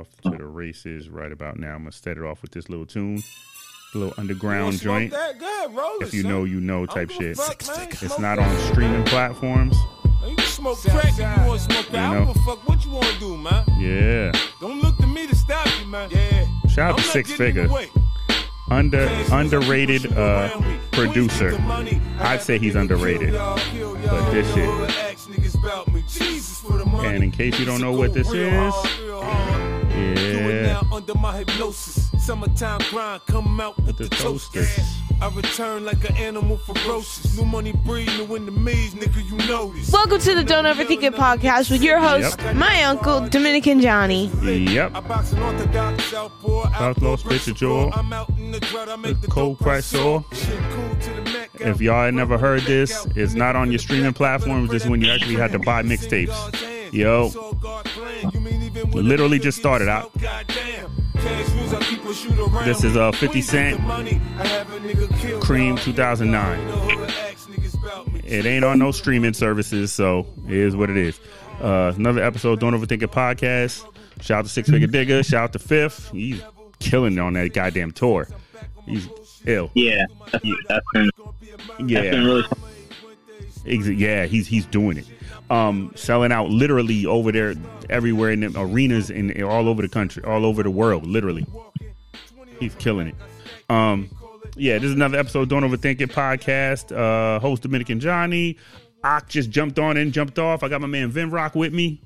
off to the races right about now. I'm gonna set it off with this little tune, a little underground joint. That good, roll If you son. know, you know type shit. a fuck, man. It's Smoke not that. on streaming platforms. You can smoke crack if you want to smoke that. I know. don't give a fuck what you want to do, man. Yeah. Don't look to me to stop you, man. Yeah. Shout out to Six Figure. Under underrated uh people shoot around me. producer. Queens get the money. I I'd say he's underrated. y'all, kill y'all. But this shit- All the ask niggas about me. Jesus for the money. And in case you don't know what this is, hard, real hard. Do it yeah. now under my hypnosis. Summertime grind, come out with, the the, toasters. toasters. I return like an animal ferocious. New money breed, new in the maze, nigga, you know this. Welcome to the Don't Overthink It podcast with your host, Yep. my uncle, Dominican Johnny. Yep. I box an orthodox southpaw, Southpaw, spit your jaw. I'm out in the drought, I make The the cold dope price sore. Cool to the neck If y'all had never heard this, it's not on your streaming platforms. This is when you actually had to buy mixtapes. Yo, literally just started out. This is, uh, 50 Cent, Cream 2009. It ain't on no streaming services, so it is what it is. Uh, another episode, Don't Overthink It podcast. Shout out to Six Figure Digga. Shout out to Fifth. He's killing on that goddamn tour. He's ill. Yeah, that's, been Yeah. that's been really Yeah, he's he's doing it. Um, selling out literally over there, everywhere in the arenas and all over the country, all over the world, literally. He's killing it. Um, yeah, this is another episode. Don't overthink it podcast. Uh, host Dominican Johnny. Ock just jumped on and jumped off. I got my man Vin Rock with me.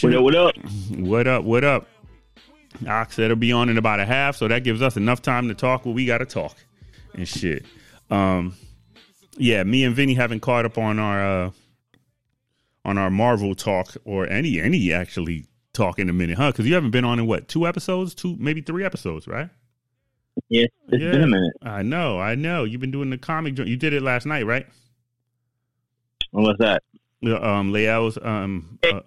what up? What up? What up? What up? Ox said it'll be on in about a half, so that gives us enough time to talk what we got to talk and shit. Um, yeah, me and Vinny haven't caught up on our uh, on our Marvel talk or any any actually talk in a minute, huh? Because you haven't been on in what two episodes, two maybe three episodes, right? Yeah, it's yeah. been a minute. I know, I know. You've been doing the comic. joint. You did it last night, right? What was that? The um layouts. Um, uh,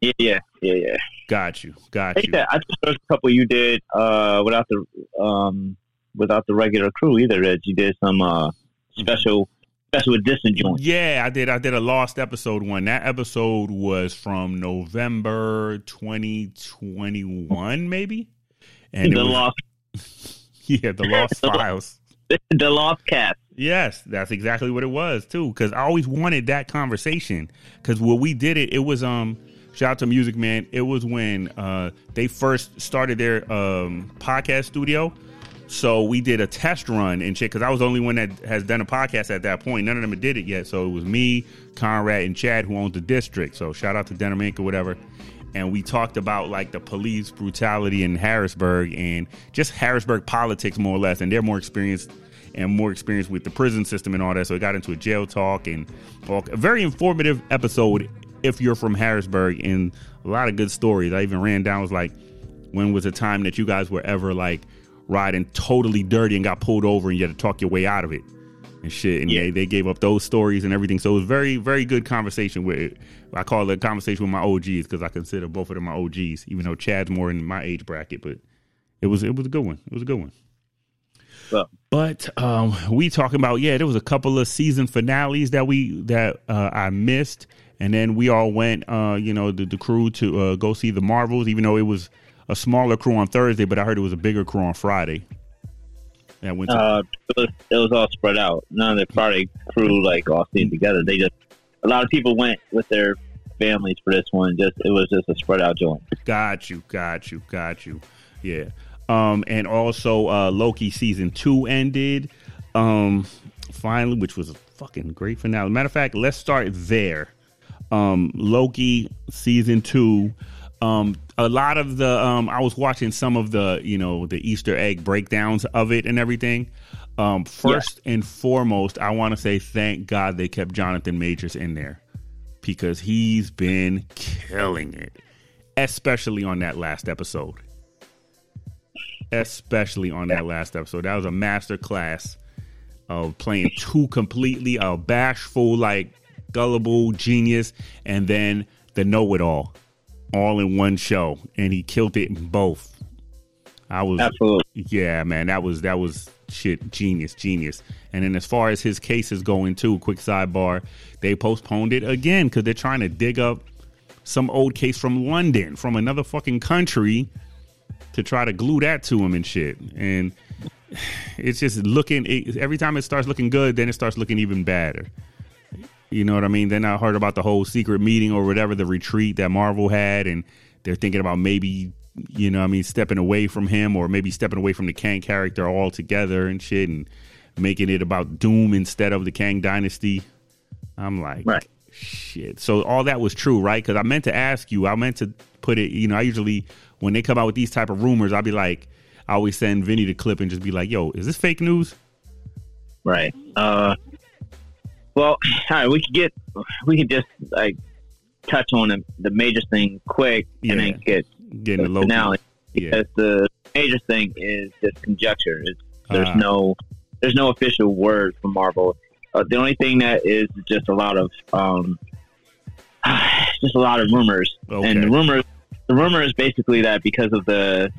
Yeah, yeah, yeah, yeah. got you, got think you. that I just noticed a couple you did uh without the um without the regular crew either. That you did some uh special special edition joint. Yeah, I did. I did a lost episode one. That episode was from November 2021, maybe. And the was- lost yeah, the lost The- files. the lost cast. Yes, that's exactly what it was too. Because I always wanted that conversation. Because when we did it, it was um. Shout out to Music Man. It was when uh they first started their um podcast studio. So we did a test run and shit because I was the only one that has done a podcast at that point. None of them did it yet. So it was me, Conrad, and Chad who owns the district. So shout out to Denim Inc. or whatever. And we talked about like the police brutality in Harrisburg and just Harrisburg politics more or less. And they're more experienced and more experienced with the prison system and all that. So it got into a jail talk and all, a very informative episode if you're from Harrisburg and a lot of good stories. I even ran down was like, when was the time that you guys were ever like riding totally dirty and got pulled over and you had to talk your way out of it and shit. And Yeah. they, they gave up those stories and everything. So it was very, very good conversation with I call it a conversation with my OGs because I consider both of them my OGs, even though Chad's more in my age bracket, but it was it was a good one. It was a good one. Well, But um, we talking about yeah, there was a couple of season finales that we that uh, I missed, and then we all went, uh, you know, the, the crew to uh, go see the Marvels, even though it was a smaller crew on Thursday, but I heard it was a bigger crew on Friday. That went uh, it was, it was all spread out. None of the party crew like all stayed together. They just a lot of people went with their families for this one. Just it was just a spread out joint. Got you, got you, got you. Yeah. Um, and also uh Loki season two ended. Um finally, which was a fucking great finale. Matter of fact, let's start there. Um Loki season two. Um a lot of the um I was watching some of the, you know, the Easter egg breakdowns of it and everything. Um first and foremost, I want to say thank God they kept Jonathan Majors in there because he's been killing it especially on that last episode. Especially on that last episode. That was a master class of playing two completely a bashful, like gullible genius, and then the know it all, in one show. And he killed it in both. I was Absolutely. yeah, man, that was that was shit genius, genius. And then as far as his case is going too, quick sidebar, they postponed it again because they're trying to dig up some old case from London, from another fucking country, to try to glue that to him and shit. And it's just looking. It, every time it starts looking good, then it starts looking even badder. You know what I mean? Then I heard about the whole secret meeting or whatever, the retreat that Marvel had, and they're thinking about maybe, you know, what I mean, stepping away from him or maybe stepping away from the Kang character altogether and shit, and making it about Doom instead of the Kang Dynasty. I'm like, Right. shit. So all that was true, right? Because I meant to ask you. I meant to put it. You know, I usually when they come out with these type of rumors, I'll be like, I always send Vinny the clip and just be like, "Yo, is this fake news?" Right. Uh, well, all right. We could get we could just like touch on the, the major thing quick, and then get Getting the finale. Yeah. Because the major thing is just conjecture. It's, there's Ah. no there's no official word from Marvel. Uh, the only thing that is just a lot of um, just a lot of rumors, Okay. and the rumors the rumor is basically that because of the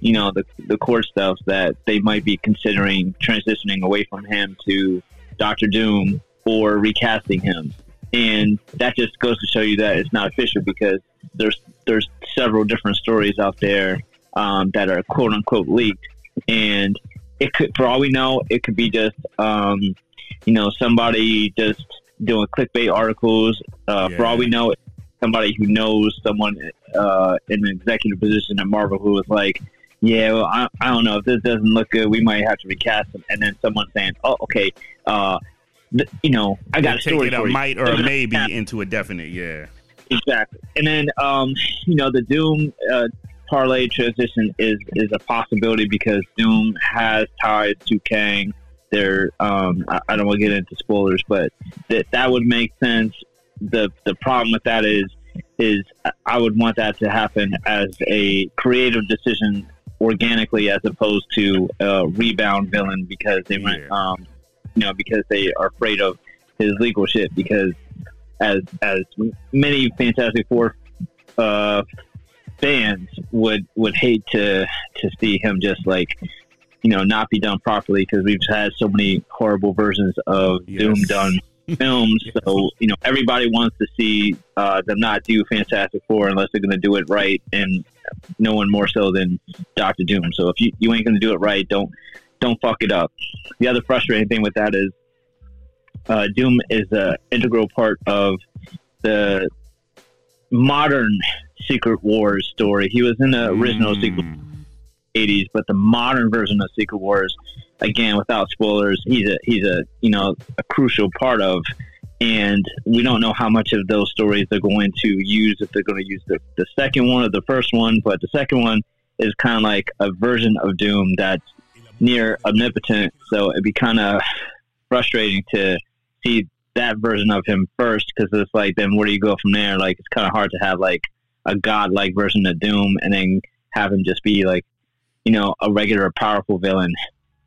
you know the the court stuff that they might be considering transitioning away from him to Doctor Doom or recasting him, and that just goes to show you that it's not official because there's there's several different stories out there um, that are quote unquote leaked, and it could for all we know it could be just um, you know somebody just doing clickbait articles. Uh, For all we Yeah. know, somebody who knows someone uh, in an executive position at Marvel who was like, "Yeah, well, I, I don't know if this doesn't look good, we might have to recast him." And then someone saying, "Oh, okay, uh, you know, I got a story taking a you." might or a maybe into a definite. Yeah. exactly. And then, um, you know, the Doom uh, parlay transition is is a possibility because Doom has ties to Kang. There, um, I, I don't want to get into spoilers, but that that would make sense. the The problem with that is is I would want that to happen as a creative decision organically, as opposed to a rebound villain because they went, Yeah. um, you know, because they are afraid of his legal shit because as as many Fantastic Four uh, fans would would hate to to see him just like you know not be done properly because we've had so many horrible versions of Yes. Doom done films. Yes. So you know everybody wants to see uh, them not do Fantastic Four unless they're going to do it right, and no one more so than Doctor Doom. So if you, you ain't going to do it right, don't don't fuck it up. The other frustrating thing with that is uh, Doom is an integral part of the modern Secret Wars story. He was in the original Secret Mm. 80s, but the modern version of Secret Wars, again, without spoilers, he's a he's a you know a crucial part of. And we don't know how much of those stories they're going to use if they're going to use the, the second one or the first one. But the second one is kind of like a version of Doom that's near omnipotent. So it'd be kind of frustrating to see that version of him first because it's like, then where do you go from there? Like, it's kind of hard to have like a godlike version of Doom and then have him just be like, you know, a regular powerful villain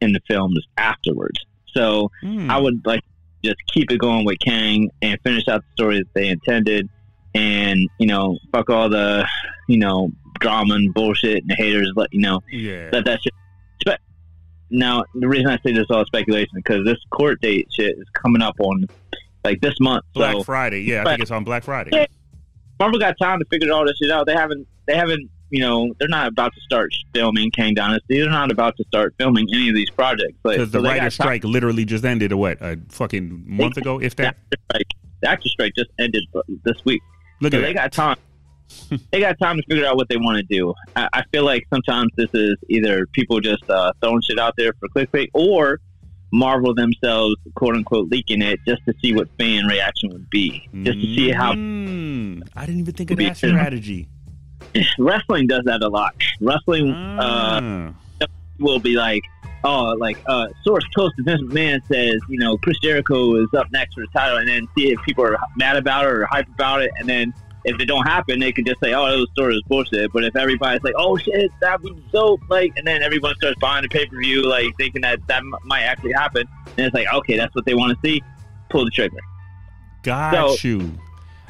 in the films afterwards. So Mm. I would like just keep it going with Kang and finish out the story that they intended, and you know, fuck all the you know drama and bullshit and the haters. Let you know yeah. that that shit. Now the reason I say this is all speculation because this court date shit is coming up on like this month. Black so Friday. Yeah, I think it's on Black Friday. Yeah. Marvel got time to figure all this shit out. They haven't. They haven't. You know, they're not about to start filming Kang Dynasty. They're not about to start filming any of these projects. Like, Because the so they got writer's time- strike literally just ended. A what? A fucking month ago, if The that. actor strike, the actor strike just ended this week. Look So at they that. got time. they got time to figure out what they want to do. I, I feel like sometimes this is either people just uh, throwing shit out there for clickbait, or Marvel themselves, quote unquote, leaking it just to see what fan reaction would be, just to see how Mm. I didn't even think of that strategy. wrestling does that a lot. Wrestling uh, Ah. will be like, oh, like uh, source close to Vince McMahon says, you know, Chris Jericho is up next for the title, and then see if people are mad about it or hype about it, and then if it don't happen, they can just say, oh, those story is bullshit. But if everybody's like, oh shit, that would be dope, like, and then everyone starts buying the pay per view, like thinking that that m- might actually happen, and it's like, okay, that's what they want to see, pull the trigger. Got So- you.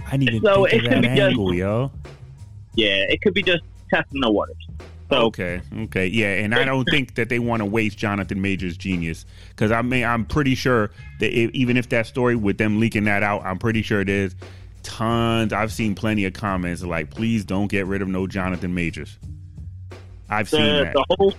I need to So think it of that be just- angle, yo. Yeah, it could be just testing the waters. So Okay, okay, yeah, and I don't think that they want to waste Jonathan Major's genius because I mean I'm pretty sure that if, even if that story with them leaking that out, I'm pretty sure it is. Tons. I've seen plenty of comments like, "Please don't get rid of no Jonathan Majors." I've seen the, that. the whole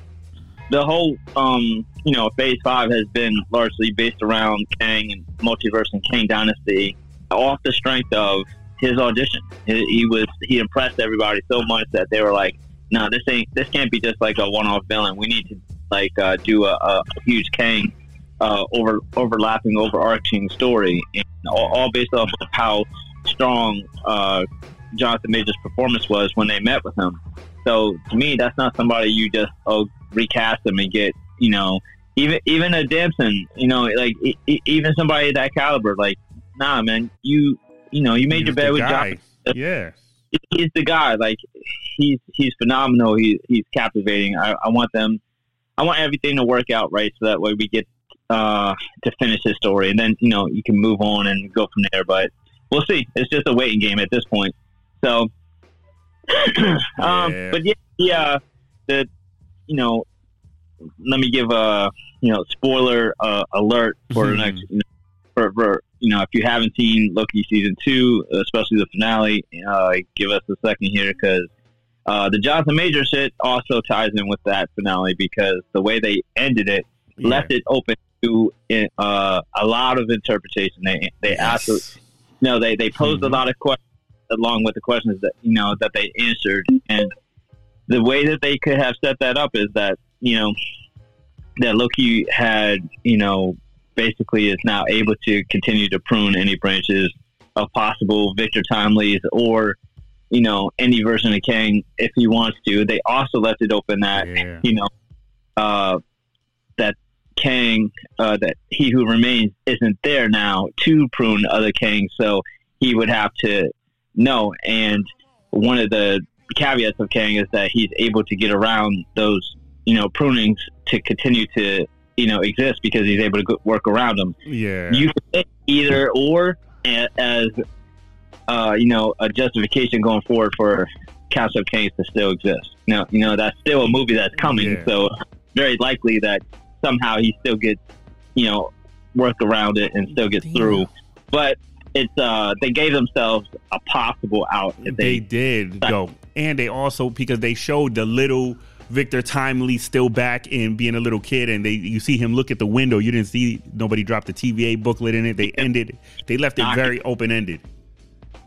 the whole um you know phase five has been largely based around Kang and multiverse and Kang Dynasty off the strength of his audition. He, he was he impressed everybody so much that they were like, "No, this ain't this can't be just like a one off villain. We need to like uh, do a, a huge Kang uh, over overlapping overarching story, and all, all based off of how strong uh, Jonathan Major's performance was when they met with him." So to me, that's not somebody you just oh recast them and get you know even even a Damson, you know like e- even somebody that caliber. Like nah, man, you you know you made He's your bed with. John. Yeah. He's the guy. Like he's he's phenomenal. He, he's captivating. I, I want them. I want everything to work out right, so that way we get uh, to finish his story, and then you know you can move on and go from there. But we'll see. It's just a waiting game at this point. So, um, Yeah. but yeah, yeah, the you know, let me give a you know spoiler uh, alert for the Mhm. next you know, for, for you know if you haven't seen Loki season two, especially the finale, uh, give us a second here because. Uh, the Jonathan Major shit also ties in with that finale because the way they ended it yeah. left it open to uh, a lot of interpretation. They they Yes. absolutely no, they they posed Mhm. a lot of questions along with the questions that you know that they answered, and the way that they could have set that up is that you know that Loki had you know basically is now able to continue to prune any branches of possible Victor Timely's or you know any version of Kang if he wants to. They also left it open that Yeah. you know uh, Kang, uh, that he who remains isn't there now to prune other Kangs, so he would have to know. And one of the caveats of Kang is that he's able to get around those, you know, prunings to continue to, you know, exist because he's able to work around them. Yeah. You either or as, uh, you know, a justification going forward for Castle Kangs to still exist. Now, you know, that's still a movie that's coming, Yeah. so very likely that somehow he still gets, you know, work around it and still gets Damn. through. But it's uh, they gave themselves a possible out if they they, did go, and they also because they showed the little Victor Timely still back and being a little kid, and they you see him look at the window. You didn't see nobody drop the TVA booklet in it. They ended. They left it Knock very open ended.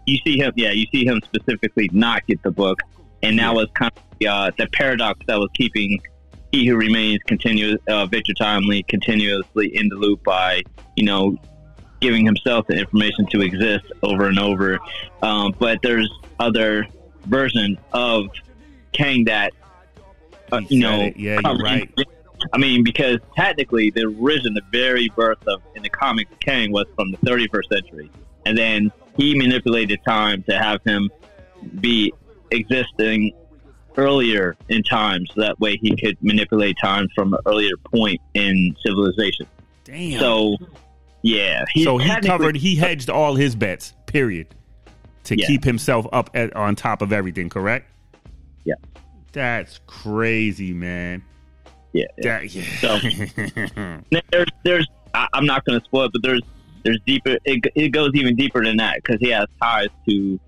you see him, yeah, you see him specifically not get the book, and that was kind of the, uh, the paradox that was keeping he who remains continuous, uh, Victor Timely, continuously in the loop by you know giving himself the information to exist over and over. Um, but there's other versions of Kang that uh, you know, it. Yeah, you're right. I mean, because technically the origin, the very birth of in the comics, Kang was from the 31st century, and then he manipulated time to have him be existing earlier in time, so that way he could manipulate time from an earlier point in civilization. Damn. So, yeah, he's so he covered. He hedged all his bets. Period. To Yeah. keep himself up at, on top of everything. Correct. Yeah. That's crazy, man. Yeah, yeah. That, yeah. So- there's there's I, I'm not going to spoil it, but there's there's deeper. It, it goes even deeper than that because he has ties to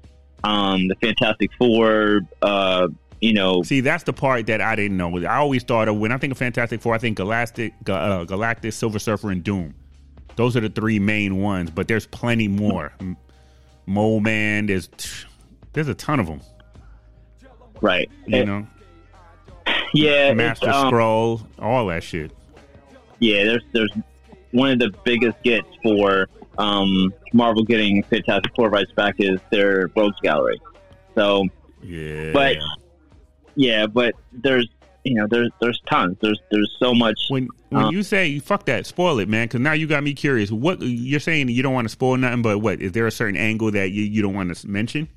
um, the Fantastic Four. Uh, you know, See, that's the part that I didn't know. I always thought of when I think of Fantastic Four, I think Galactic, Ga- uh, Galactus, Silver Surfer, and Doom. Those are the three main ones, but there's plenty more. Mole Man, there's there's a ton of them. right? You It- know, yeah, Master um, Scroll, all that shit. yeah. There's there's one of the biggest gets for um, Marvel getting Fantastic Four rights back is their Rogues Gallery. So Yeah, But- yeah, but there's you know there's there's tons. There's there's so much. when when uh, you say fuck that, spoil it, man, because now you got me curious. What you're saying? You don't want to spoil nothing, but what is there a certain angle that you, you don't want to mention?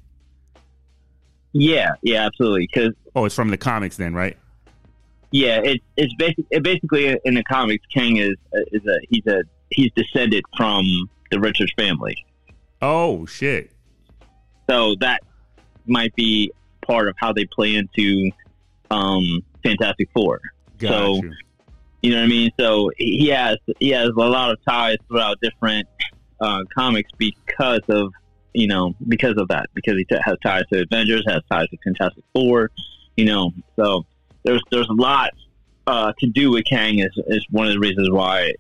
Yeah, yeah, absolutely. Because Oh, it's from the comics, then, right? Yeah, it's it's basic, it basically in the comics, king is is a he's a he's descended from the Richards family, Oh shit. so that might be part of how they play into um, Fantastic Four. Got So- you. You know what I mean? So he has he has a lot of ties throughout different uh, comics because of you know, because of that, because he t- has ties to Avengers, has ties to Fantastic Four, you know. So there's there's a lot uh, to do with Kang. Is is one of the reasons why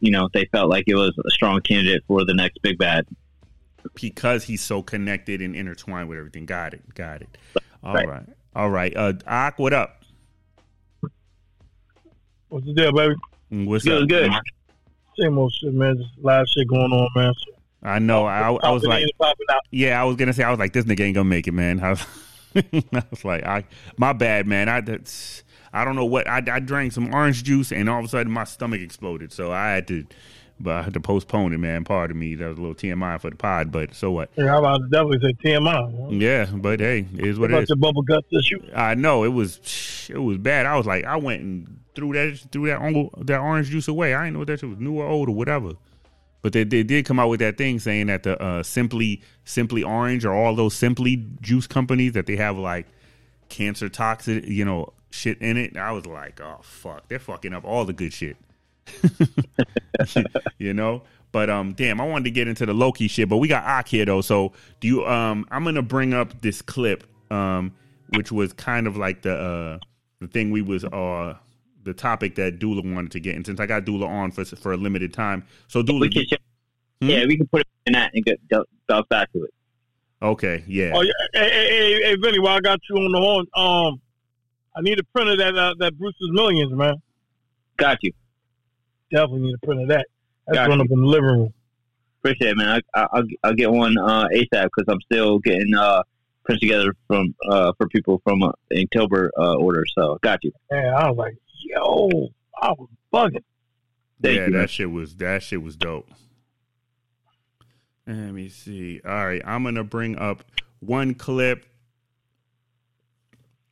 you know they felt like it was a strong candidate for the next big bad. because he's so connected and intertwined with everything. Got it. Got it. All Right. right. All right. Uh, Ak, what up? What's the deal, baby? What's Good, up? good. Same old shit, man. Just a lot of shit going on, man. So, I know. I, I was like, in, popping out. yeah, I was gonna say, I was like, this nigga ain't gonna make it, man. I was, I was like, I, my bad, man. I, that's, I don't know what. I, I drank some orange juice, and all of a sudden my stomach exploded. So I had to, but I had to postpone it, man. Pardon me that was a little TMI for the pod, but so what? Yeah, about to definitely say TMI. Man. Yeah, but hey, it is what it About is. your bubble guts issue. I know it was it was bad. I was like, I went and threw that threw that on- that orange juice away. I didn't know what that shit was new or old or whatever. But they, they did come out with that thing saying that the uh, simply simply orange or all those simply juice companies that they have like cancer toxic you know shit in it. I was like, oh fuck, they're fucking up all the good shit. you know. But um, damn, I wanted to get into the Loki shit, but we got Ak here though. So do you um, I'm gonna bring up this clip um, which was kind of like the uh the thing we was uh the topic that Dula wanted to get, and since I got Dula on for for a limited time, so Dula, We can, Hmm? yeah, we can put it in that and get bounce back to it. okay, yeah, Oh yeah, hey, hey, hey, hey, Vinny, while I got you on the horn, um, I need a printer that uh, that Bruce's Millions, man. Got you. Definitely need a print of that. That's Got going you. up in the living room. Appreciate it, man. I, I, I'll, I'll get one uh, ASAP because I'm still getting uh, prints together from uh, for people from uh, October uh, order. So got you. Yeah, I was like, yo, I was bugging. Thank yeah, you, man. that shit was that shit was dope. Let me see. All right, I'm gonna bring up one clip,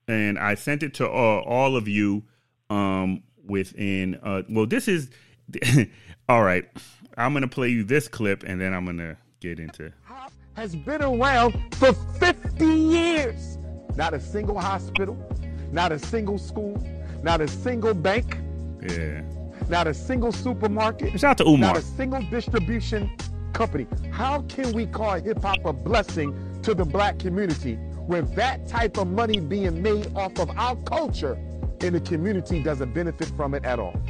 and I sent it to uh, all of you. Um, within uh, well, this is all right. I'm gonna play you this clip, and then I'm gonna get into. Hop has been around for 50 years. Not a single hospital, not a single school, not a single bank, Yeah, not a single supermarket, shout out to Umar. not a single distribution company. How can we call hip hop a blessing to the black community when that type of money being made off of our culture and the community doesn't benefit from it at all?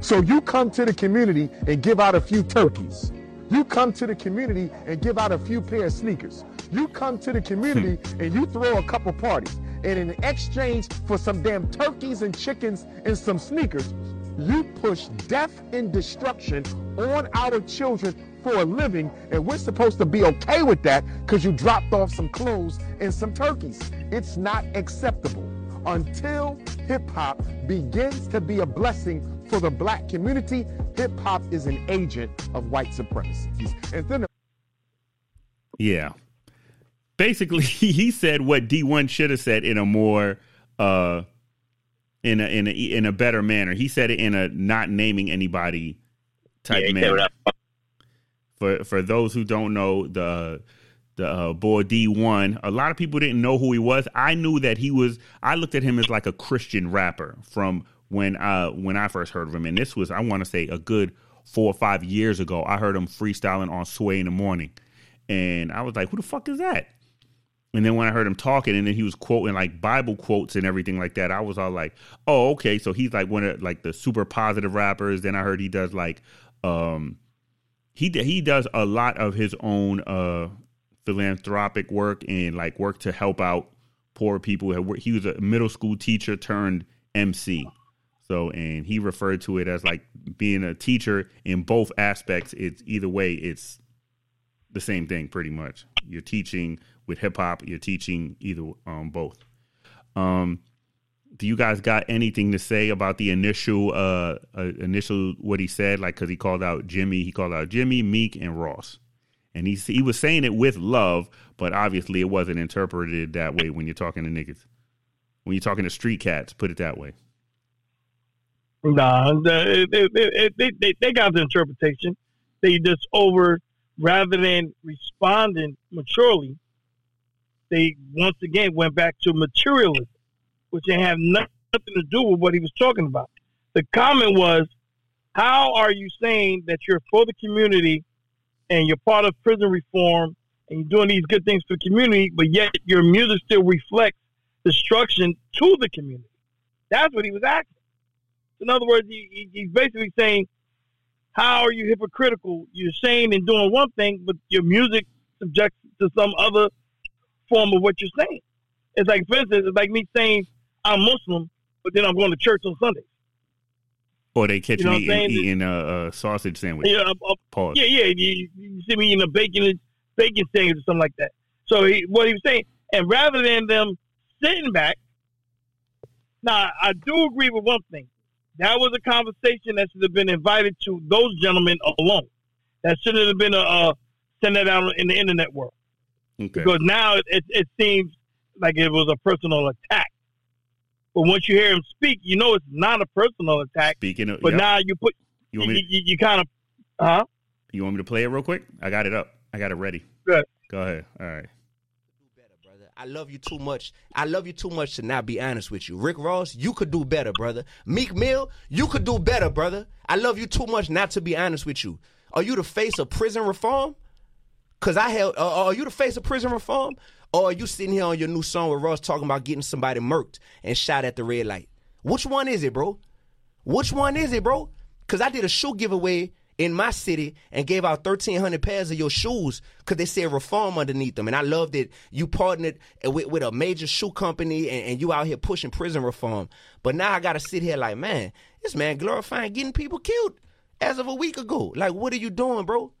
So you come to the community and give out a few turkeys. You come to the community and give out a few pair of sneakers. You come to the community hmm. and you throw a couple parties. And in exchange for some damn turkeys and chickens and some sneakers, you push death and destruction on our children for a living. And we're supposed to be okay with that because you dropped off some clothes and some turkeys. It's not acceptable until hip hop begins to be a blessing for the black community. Hip hop is an agent of white supremacy. And then Yeah. Basically, he said what Dee1 should have said in a more uh in a in a in a better manner. He said it in a not naming anybody type Yeah, manner. For for those who don't know the the uh, boy Dee1, a lot of people didn't know who he was. I knew that he was I looked at him as like a Christian rapper from when uh when I first heard of him and this was I want to say a good 4 or 5 years ago. I heard him freestyling on Sway in the morning. And I was like, who the fuck is that? And then when I heard him talking, and then he was quoting like Bible quotes and everything like that, I was all like, "Oh, okay." So he's like one of like the super positive rappers. Then I heard he does like, um, he he does a lot of his own uh philanthropic work and like work to help out poor people. He was a middle school teacher turned MC. So and he referred to it as like being a teacher in both aspects. It's either way, it's the same thing pretty much. You're teaching with hip hop, you're teaching either um both. Um do you guys got anything to say about the initial uh, uh initial what he said like cuz he called out Jimmy, he called out Jimmy, Meek and Ross. And he he was saying it with love, but obviously it wasn't interpreted that way when you're talking to niggas. When you're talking to street cats, put it that way. Nah, they, they, they, they, got the interpretation. They just over, rather than responding maturely, they once again went back to materialism, which they have nothing to do with what he was talking about. The comment was, how are you saying that you're for the community and you're part of prison reform and you're doing these good things for the community, but yet your music still reflects destruction to the community. That's what he was asking. In other words, he, he, he's basically saying, how are you hypocritical? You're saying and doing one thing, but your music subjects to some other form of what you're saying. It's like, for instance, it's like me saying I'm Muslim, but then I'm going to church on Sundays. Or they catch You know me eating, eating a, a sausage sandwich. Yeah, uh, uh, Pause. yeah, yeah. You, you see me in a bacon bacon sandwich or something like that. So he, what he was saying, and rather than them sitting back, now I do agree with one thing. That was a conversation that should have been invited to those gentlemen alone. That shouldn't have been a uh, send that out in the internet world Okay. because now it, it, it seems like it was a personal attack. But once you hear him speak, you know it's not a personal attack. Speaking of, But yep. now you put you you, want me? You, you kind of, huh? you want me to play it real quick? I got it up. I got it ready. Good. Go ahead. All right. I love you too much. I love you too much to not be honest with you. Rick Ross, you could do better, brother. Meek Mill, you could do better, brother. I love you too much not to be honest with you. Are you the face of prison reform? Cause I held. Uh, are you the face of prison reform, or are you sitting here on your new song with Ross talking about getting somebody murked and shot at the red light? Which one is it, bro? Which one is it, bro? Cause I did a shoe giveaway in my city and gave out thirteen hundred pairs of your shoes because they said reform underneath them, and I love that you partnered with, with a major shoe company and, and you out here pushing prison reform. But now I gotta sit here like, man, this man glorifying getting people killed as of a week ago. Like, what are you doing, bro?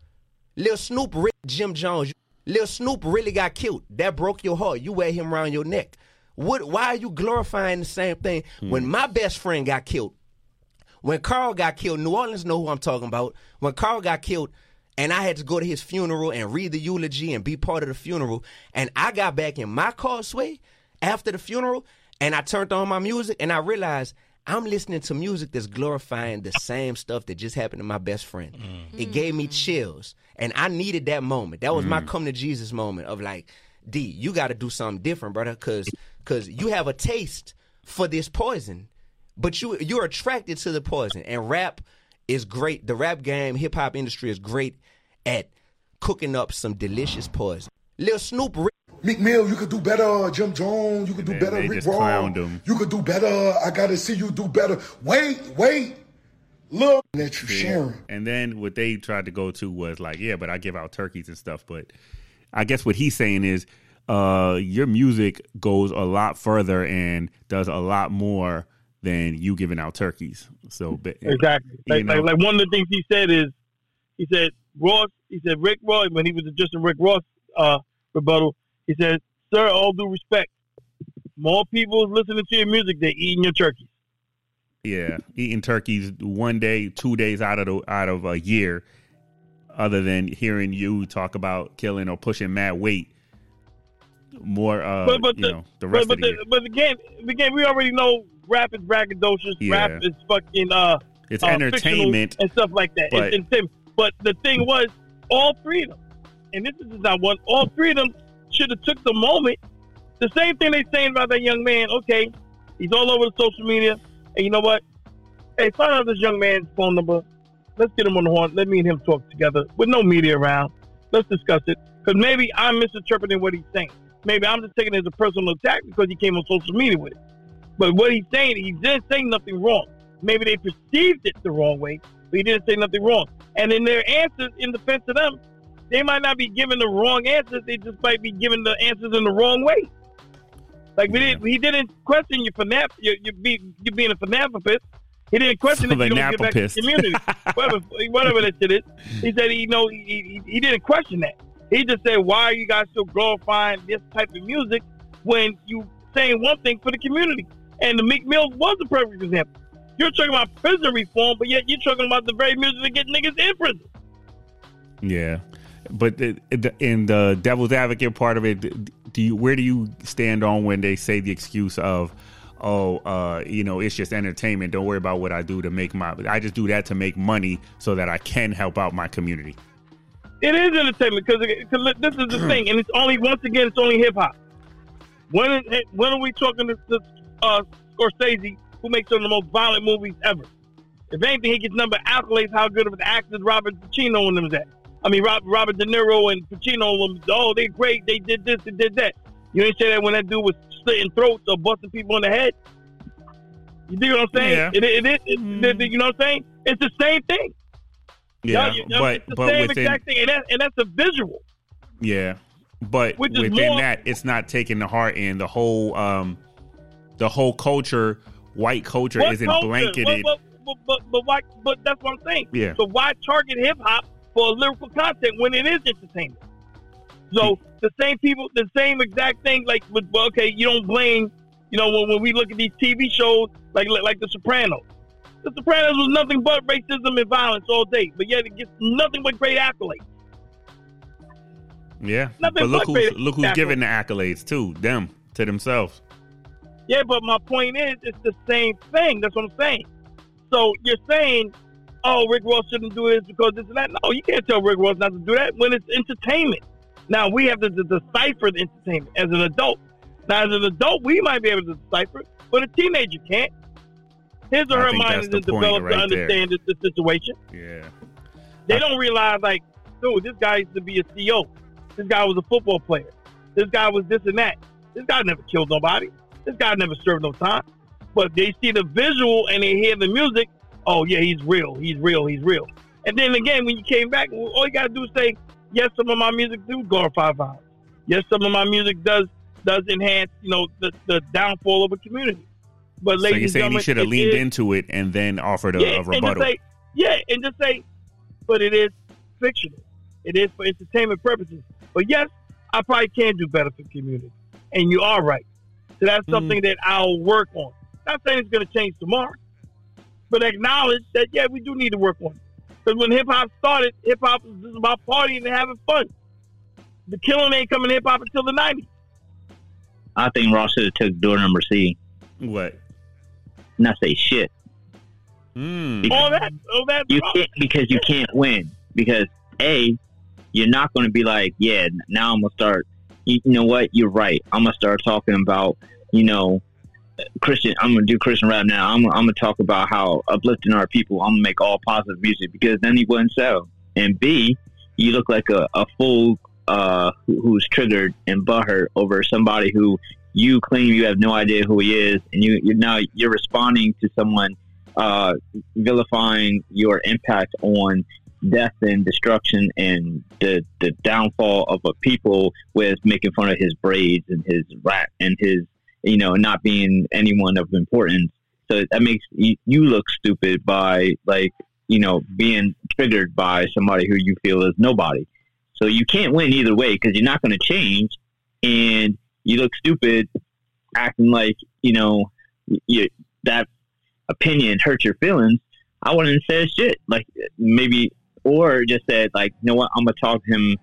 Lil Snoop, Rick, Jim Jones. Lil Snoop really got killed. That broke your heart. You wear him around your neck. What? Why are you glorifying the same thing when hmm. my best friend got killed? When Carl got killed, New Orleans know who I'm talking about. When Carl got killed, and I had to go to his funeral and read the eulogy and be part of the funeral, and I got back in my car sway after the funeral, and I turned on my music, and I realized I'm listening to music that's glorifying the same stuff that just happened to my best friend. Mm-hmm. It gave me mm-hmm. chills, and I needed that moment. That was my mm. come to Jesus moment of like, D, you got to do something different, brother, because because you have a taste for this poison but you you're attracted to the poison and rap is great the rap game hip hop industry is great at cooking up some delicious poison Lil Snoop Rick Meek Mill, you could do better. Jim Jones, you could do Man, better. they Rick just Ross, him. you could do better. I gotta see you do better. Wait, wait, look that you sharing. And then what they tried to go to was like, yeah, but I give out turkeys and stuff. But I guess what he's saying is, uh, your music goes a lot further and does a lot more than you giving out turkeys. So but- Exactly. Like, like, like one of the things he said is, he said Ross. He said Rick Ross when he was just a Rick Ross uh, rebuttal. He said, "Sir, all due respect, more people listening to your music than eating your turkeys." Yeah, eating turkeys one day, two days out of the, out of a year, other than hearing you talk about killing or pushing mad weight. More, uh, but but you the, know, the rest but, of the year. the, but again, again, we already know rap is braggadocious. Yeah. Rap is fucking uh, It's uh, entertainment. and stuff like that. but- it's entertainment. But the thing was, all three of them, and this is not one. All three of them should have took the moment. The same thing they saying about that young man. Okay, he's all over the social media, and you know what? Hey, find out this young man's phone number. Let's get him on the horn. Let me and him talk together with no media around. Let's discuss it. Because maybe I'm misinterpreting what he's saying. Maybe I'm just taking it as a personal attack because he came on social media with it. But what he's saying, he didn't say nothing wrong. Maybe they perceived it the wrong way, but he didn't say nothing wrong. And in their answers, in defense of them, they might not be giving the wrong answers. They just might be giving the answers in the wrong way. Like we didn't, he didn't question your philanthrop, you you be you being a philanthropist. He didn't question if you don't give back to the community, whatever, whatever that shit is. He said he know he, he, he didn't question that. He just said, "Why are you guys still glorifying this type of music when you saying one thing for the community?" And the Meek Mill was a perfect example. You're talking about prison reform, but yet you're talking about the very music that get niggas in prison. Yeah, but the, the, in the devil's advocate part of it, do you where do you stand on when they say the excuse of, oh, uh, you know, it's just entertainment. Don't worry about what I do to make my. I just do that to make money so that I can help out my community. It is entertainment because this is the thing, and it's only once again it's only hip hop. When when are we talking to, to uh, Scorsese, who makes some of the most violent movies ever? If anything, he gets number accolades how good of an actor Robert Pacino and them is at. I mean, Rob, Robert De Niro and Pacino. um, Oh, they're great. They did this. They did that. You ain't say that when that dude was slitting throats or busting people in the head. You dig what I'm saying? Yeah. It, it, it, it, it- you know what I'm saying? It's the same thing. Yeah, Y'all- know, but it's the but same within exact thing, and, that, and that's a visual. yeah, but within more- that, it's not taking the heart in the whole um the whole culture. White culture What isn't culture? blanketed. But, but, but, but, why, but that's what I'm saying. Yeah. So why target hip hop for lyrical content when it is entertainment? So the same people, the same exact thing. Like, with, well, okay, you don't blame. You know, when, when we look at these TV shows like like, The Sopranos, The Sopranos was nothing but racism and violence all day, but yet it gets nothing but great accolades. Yeah, Nothing but look but who's look who's accolades. giving the accolades too. Them to themselves. Yeah, but my point is, it's the same thing. That's what I'm saying. So you're saying, oh, Rick Ross shouldn't do this because this and that. No, you can't tell Rick Ross not to do that when it's entertainment. Now we have to, to decipher the entertainment as an adult. Now, as an adult, we might be able to decipher it, but a teenager can't. His or I her mind isn't developed to right there. understand the, the situation. Yeah, They don't realize, like, dude, this guy used to be a CEO. This guy was a football player. This guy was this and that. This guy never killed nobody. This guy never served no time. But they see the visual and they hear the music. Oh yeah, he's real. He's real. He's real. And then again, when you came back, all you gotta do is say, yes, some of my music do glorify violence. Yes, some of my music does does enhance, you know, the, the downfall of a community. But so ladies you're and saying he should have leaned is- into it and then offered a, yeah, a rebuttal. say, yeah, and just say, but it is fictional. It is for entertainment purposes. But yes, I probably can do better for the community. And you are right. So Mm. that's something that I'll work on. Not saying it's going to change tomorrow, but acknowledge that, yeah, we do need to work on it. Because when hip hop started, hip hop was just about partying and having fun. The killing ain't coming hip hop until the 90s. I think Ross should have took door number C. what? Not say shit. Mm. All that, all that. You can't because you can't win because a you're not going to be like yeah now I'm gonna start. You, know what? You're right. I'm gonna start talking about you know Christian. I'm gonna do Christian rap now. I'm, I'm gonna talk about how uplifting our people. I'm gonna make all positive music because then he wouldn't sell. And B, you look like a, a fool uh, who, who's triggered and butthurt over somebody who you claim you have no idea who he is, and you you now you're responding to someone uh, vilifying your impact on death and destruction and the the downfall of a people with making fun of his braids and his rap and his you know not being anyone of importance. So that makes you, look stupid by like you know being triggered by somebody who you feel is nobody. So you can't win either way because you're not going to change, and you look stupid acting like you know you, that opinion hurt your feelings. I wouldn't say shit like maybe or just said like you know what I'm gonna talk to him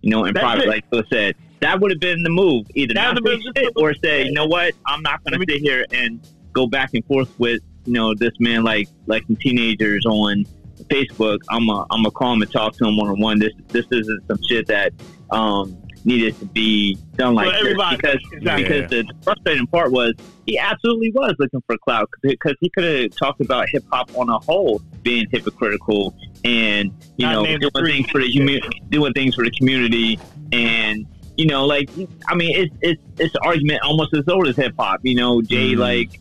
you know in That's private it. like Phil said. That would have been the move either That not would've say shit or say you know what I'm not gonna sit here and go back and forth with you know this man like like some teenagers on Facebook. I'm a I'm gonna call him and talk to him one on one this this isn't some shit that um needed to be done like For this because Exactly. because the frustrating part was he absolutely was looking for clout because he could have talked about hip hop on a whole being hypocritical and you Not know doing three. things for the commu- doing things for the community and you know like I mean it's it's it's an argument almost as old as hip hop you know Jay Mhm. like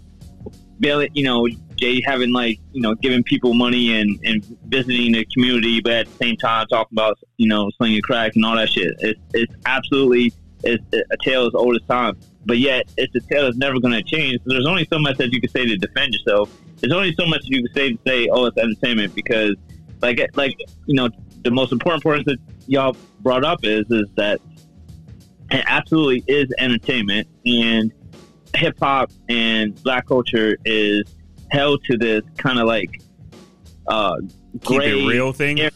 Billy you know Jay having like you know giving people money and and visiting the community but at the same time talking about you know slinging crack and all that shit it's it's absolutely it's a tale as old as time but yet it's a tale that's never going to change. So there's only so much that you can say to defend yourself. There's only so much that you can say to say, oh, it's entertainment because, like, like you know, the most important point that y'all brought up is is that it absolutely is entertainment, and hip hop and black culture is held to this kind of like uh, Keep gray it real thing. Yeah.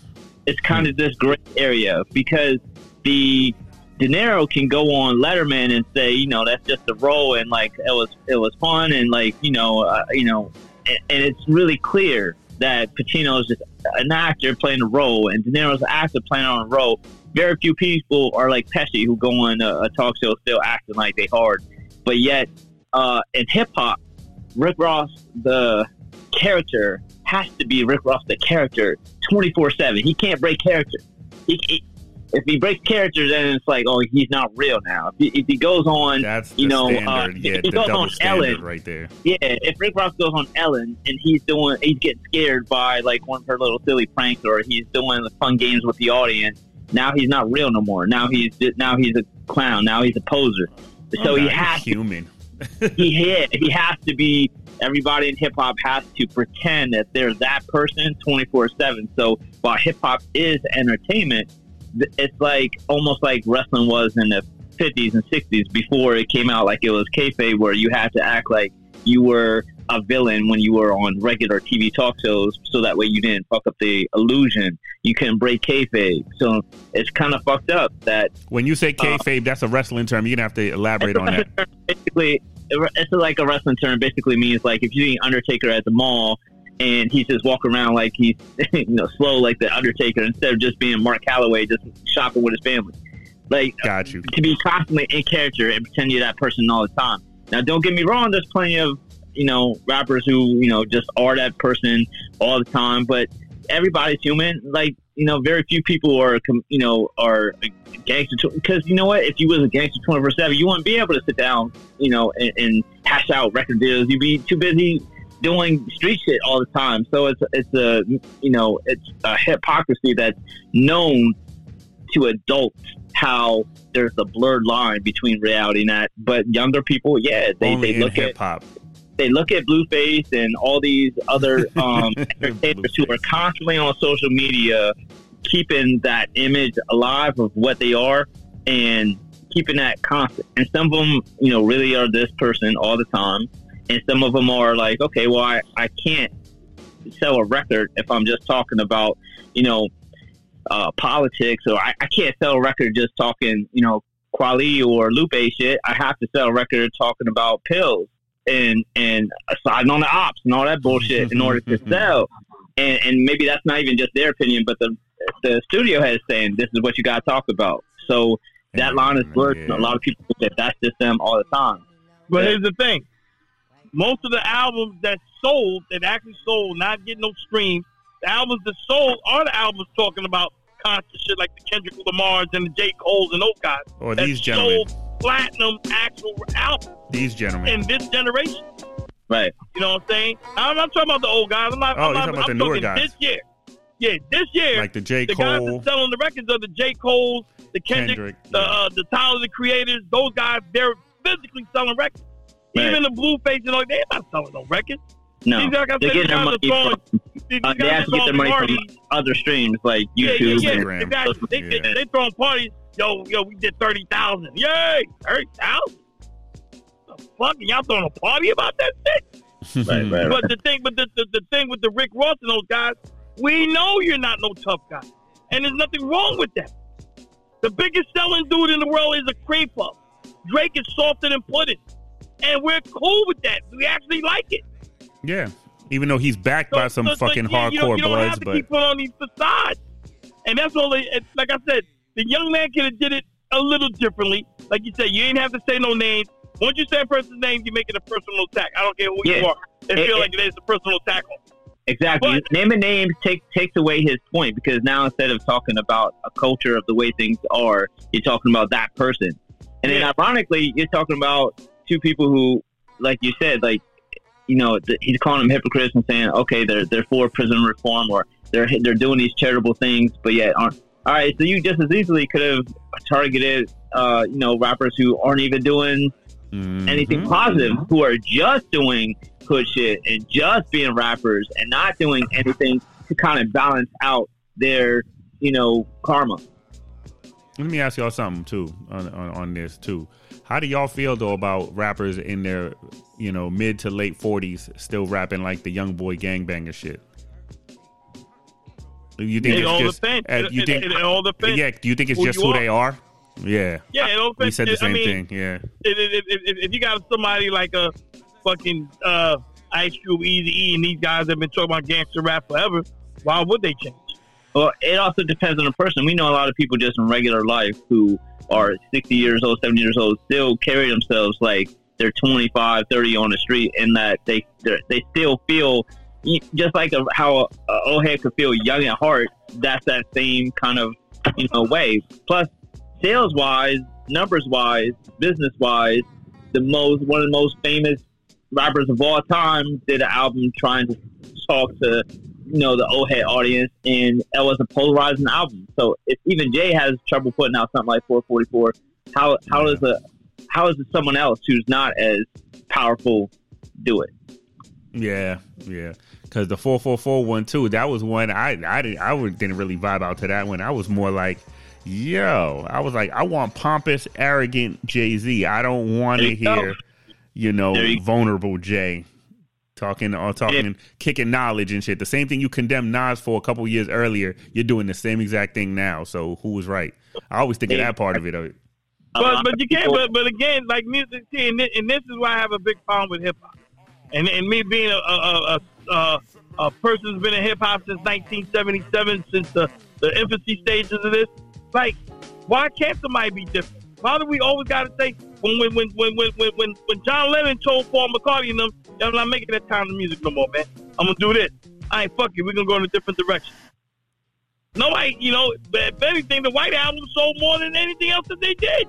it's kind of this gray area because the De Niro can go on Letterman and say, you know, that's just a role, and like it was, it was fun, and like you know, uh, you know, and, and it's really clear that Pacino is just an actor playing a role, and De Niro's an actor playing on a role. Very few people are like Pesci who go on a, a talk show still acting like they hard, but yet uh, in hip hop, Rick Ross the character has to be Rick Ross the character twenty four seven. He can't break character. he, he if he breaks character, then it's like, oh, he's not real now. If he, if he goes on, That's you know, uh, yeah, if he goes on Ellen, right there. yeah, if Rick Ross goes on Ellen and he's doing, he's getting scared by like one of her little silly pranks, or he's doing the fun games with the audience. Now he's not real no more. Now he's now he's a clown. Now he's a poser. So he Nah, he's has to human. He hit, he has to be everybody in hip hop has to pretend that they're that person 24/7 so while hip hop is entertainment it's like almost like wrestling was in the 50s and 60s before it came out like it was kayfabe where you had to act like you were a villain when you were on regular TV talk shows so that way you didn't fuck up the illusion you couldn't break kayfabe so it's kind of fucked up that When you say Uh, kayfabe, that's a wrestling term. You're gonna have to elaborate on that. basically it's like a wrestling term basically means like if you see undertaker at the mall and he's just walking around like he's you know slow like the undertaker instead of just being mark Calaway just shopping with his family. Like Got you. to be constantly in character and pretend you're that person all the time. Now don't get me wrong there's plenty of you know rappers who you know just are that person all the time but everybody's human. Like you know very few people are com- you know are gangster because you know what? If you was a gangster 24 7 you wouldn't be able to sit down you know and, and hash out record deals. You'd be too busy doing street shit all the time. So it's it's a you know it's a hypocrisy that's known to adults how there's a blurred line between reality and that. But younger people yeah they, Only they look at hip hop. They look at Blueface and all these other um, entertainers who are constantly on social media, keeping that image alive of what they are and keeping that constant. And some of them, you know, really are this person all the time. And some of them are like, okay, well, I, I can't sell a record if I'm just talking about, you know, uh, politics, or I, I can't sell a record just talking, you know, Kweli or Lupe shit. I have to sell a record talking about pills and and siding on the ops and all that bullshit in order to sell. And and maybe that's not even just their opinion, but the the studio has saying this is what you got to talk about. So that line is blurred. and A lot of people think that that's just them all the time. But Yeah. here's the thing: most of the albums that sold, that actually sold, not getting no streams, the albums that sold are the albums talking about conscious shit like the Kendrick Lamar's and the J. Cole's and those guys. Or these gentlemen. sold platinum actual albums These gentlemen. in this generation. Right. You know what I'm saying? I'm not talking about the old guys. I'm not. Oh, I'm, you're not, talking about I'm the newer talking guys. this year. Yeah, this year. like the J. the guys Cole, that selling the records are the J. Cole's, the Kendrick, Kendrick. the yeah. uh, the Tyler the Creators. Those guys, they're physically selling records. Right. Even the Blueface and all, they're not selling no records. No, These like I they're said, getting their money from. These Uh, guys they have to get their money parties. from other streams like Yeah, yeah, YouTube. yeah. and- Instagram. Exactly. They, they, they throwing parties. Yo, yo, we did thirty thousand. Yay, thirty thousand. The fuck, and y'all throwing a party about that shit? Right, right, right. But the thing, but the, the, the thing with the Rick Ross and those guys, we know you're not no tough guy, and there's nothing wrong with that. The biggest selling dude in the world is a cream puff. Drake is softer than pudding, and we're cool with that. We actually like it. yeah. Even though he's backed by some so- so, fucking yeah, you don't, hardcore you don't bloods, have to but keep putting on these facades. And that's all. They, like I said, the young man could have did it a little differently. Like you said, you ain't have to say no names. Once you say a person's name, you make it a personal attack. I don't care who you are. They It- feel it- like it is a personal attack. on them. Exactly. But- Naming names take, takes away his point because now instead of talking about a culture of the way things are, you're talking about that person. And then ironically, you're talking about two people who, like you said, like, you know, th- he's calling them hypocrites and saying, okay, they're, they're for prison reform or they're, they're doing these charitable things, but yet aren't. All right, so you just as easily could have targeted, uh, you know, rappers who aren't even doing Mhm. anything positive who are just doing hood shit and just being rappers and not doing anything to kind of balance out their, you know, karma. Let me ask y'all something too on, on on this too. How do y'all feel though about rappers in their you know mid to late forties still rapping like the young boy gangbanger shit? Do you think It it's all just depends. uh, you It- think it- it all depends yeah? Do you think it's who just who are. they are? Yeah, Yeah, it all we depends. said the I same mean, thing. Yeah, If, if, if, if you got somebody like a fucking uh, Ice Cube, Easy E, and these guys have been talking about gangster rap forever, why would they change? Well, it also depends on the person. We know a lot of people just in regular life who are 60 years old, 70 years old, still carry themselves like they're 25, 30 on the street, and that they they still feel just like a, how a, head could feel young at heart. That's that same kind of you know way. Plus, sales wise, numbers wise, business wise, the most one of the most famous rappers of all time did an album trying to talk to you know the old head audience, and it was a polarizing album. So if even Jay has trouble putting out something like 444, how how does a how does someone else who's not as powerful do it? Yeah, yeah. Because the 444 one too, that was one I I didn't I didn't really vibe out to that one. I was more like, yo, I was like, I want pompous, arrogant Jay Z. I don't want to you go. hear, you know, you- vulnerable Jay talking or talking, Yeah. kicking knowledge and shit. The same thing you condemned Nas for a couple years earlier. You're doing the same exact thing now. So who was right? I always think of that part of it. uh, But but you can't. But but again, like music, and this is why I have a big problem with hip hop, and and me being a a, a, a, a person who's been in hip hop since 1977, since the the infancy stages of this. Like, why can't somebody be different? Why do we always got to say when when when when when when when, John Lennon told Paul McCartney and them, I'm not making that kind of music no more, man. I'm gonna do this. I ain't fuck it. We're gonna go in a different direction. Nobody, you know, if anything, the White Album sold more than anything else that they did.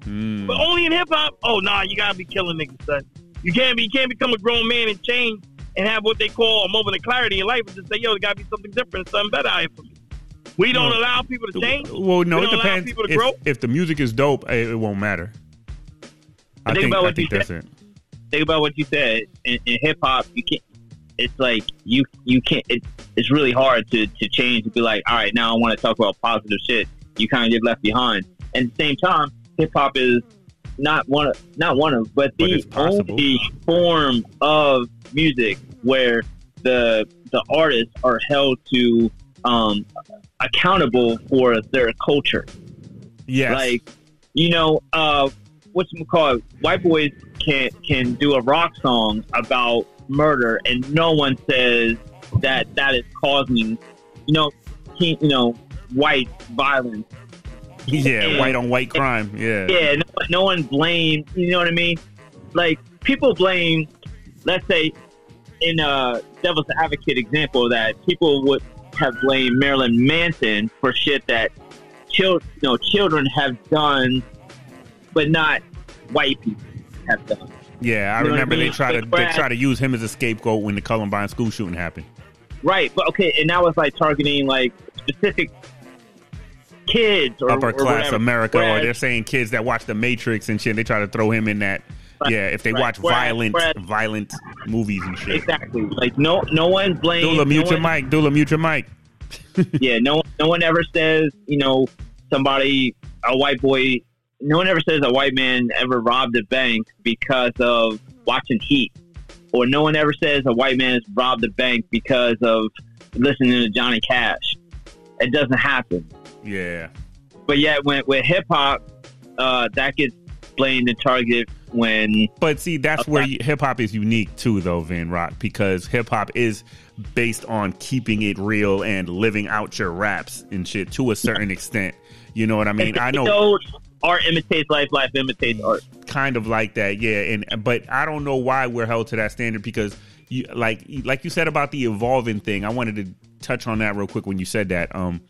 mm. But only in hip hop. Oh nah, you gotta be killing niggas, son. You can't be you can't become a grown man and change and have what they call a moment of clarity in life and just say, yo, there gotta be something different, something better out here for me. We don't No. allow people to change. Well, no, We it depends. people to If, grow. if the music is dope, it, it won't matter. I Think think, about I what think you that's said. it. think about what you said in, in hip hop. You can't. It's like you you can't. It, it's really hard to to change to be like, all right, now I want to talk about positive shit. You kind of get left behind. And at the same time, hip hop is not one of not one of, but But the possible. only form of music where the the artists are held to um, accountable for their culture. Yes. Like, you know, uh, what's call it? White boys can can do a rock song about murder, and no one says that that is causing, you know, you know, white violence. yeah, and- white on white crime. Yeah. Yeah, no, no one blames. You know what I mean? Like people blame. Let's say, in a devil's advocate example, that people would have blamed Marilyn Manson for shit that children, you know, children have done, but not white people have done. Yeah, I You know what I remember they mean? try to they whereas- try to use him as a scapegoat when the Columbine school shooting happened. Right, but okay, and now it's like targeting like specific kids or Upper or class whatever. America, or they're saying kids that watch The Matrix and shit. They try to throw him in that. Yeah, if they right. watch Whereas- violent whereas- violent movies and shit. exactly like no no one blames. Dula, no mute your one- mic. Dula, mute your mic. yeah, no, no one ever says, you know, somebody, a white boy, no one ever says a white man ever robbed a bank because of watching Heat, or no one ever says a white man has robbed a bank because of listening to Johnny Cash. It doesn't happen. Yeah. But yet, when with hip hop, uh, that gets blamed and targeted when But see, that's where hip hop is unique too, though, Vin Rock, because hip hop is based on keeping it real and living out your raps and shit to a certain extent. You know what I mean? I know So, art imitates life, life imitates art. kind of like that, yeah. And but I don't know why we're held to that standard because, you, like like you said about the evolving thing. I wanted to touch on that real quick when you said that. Um,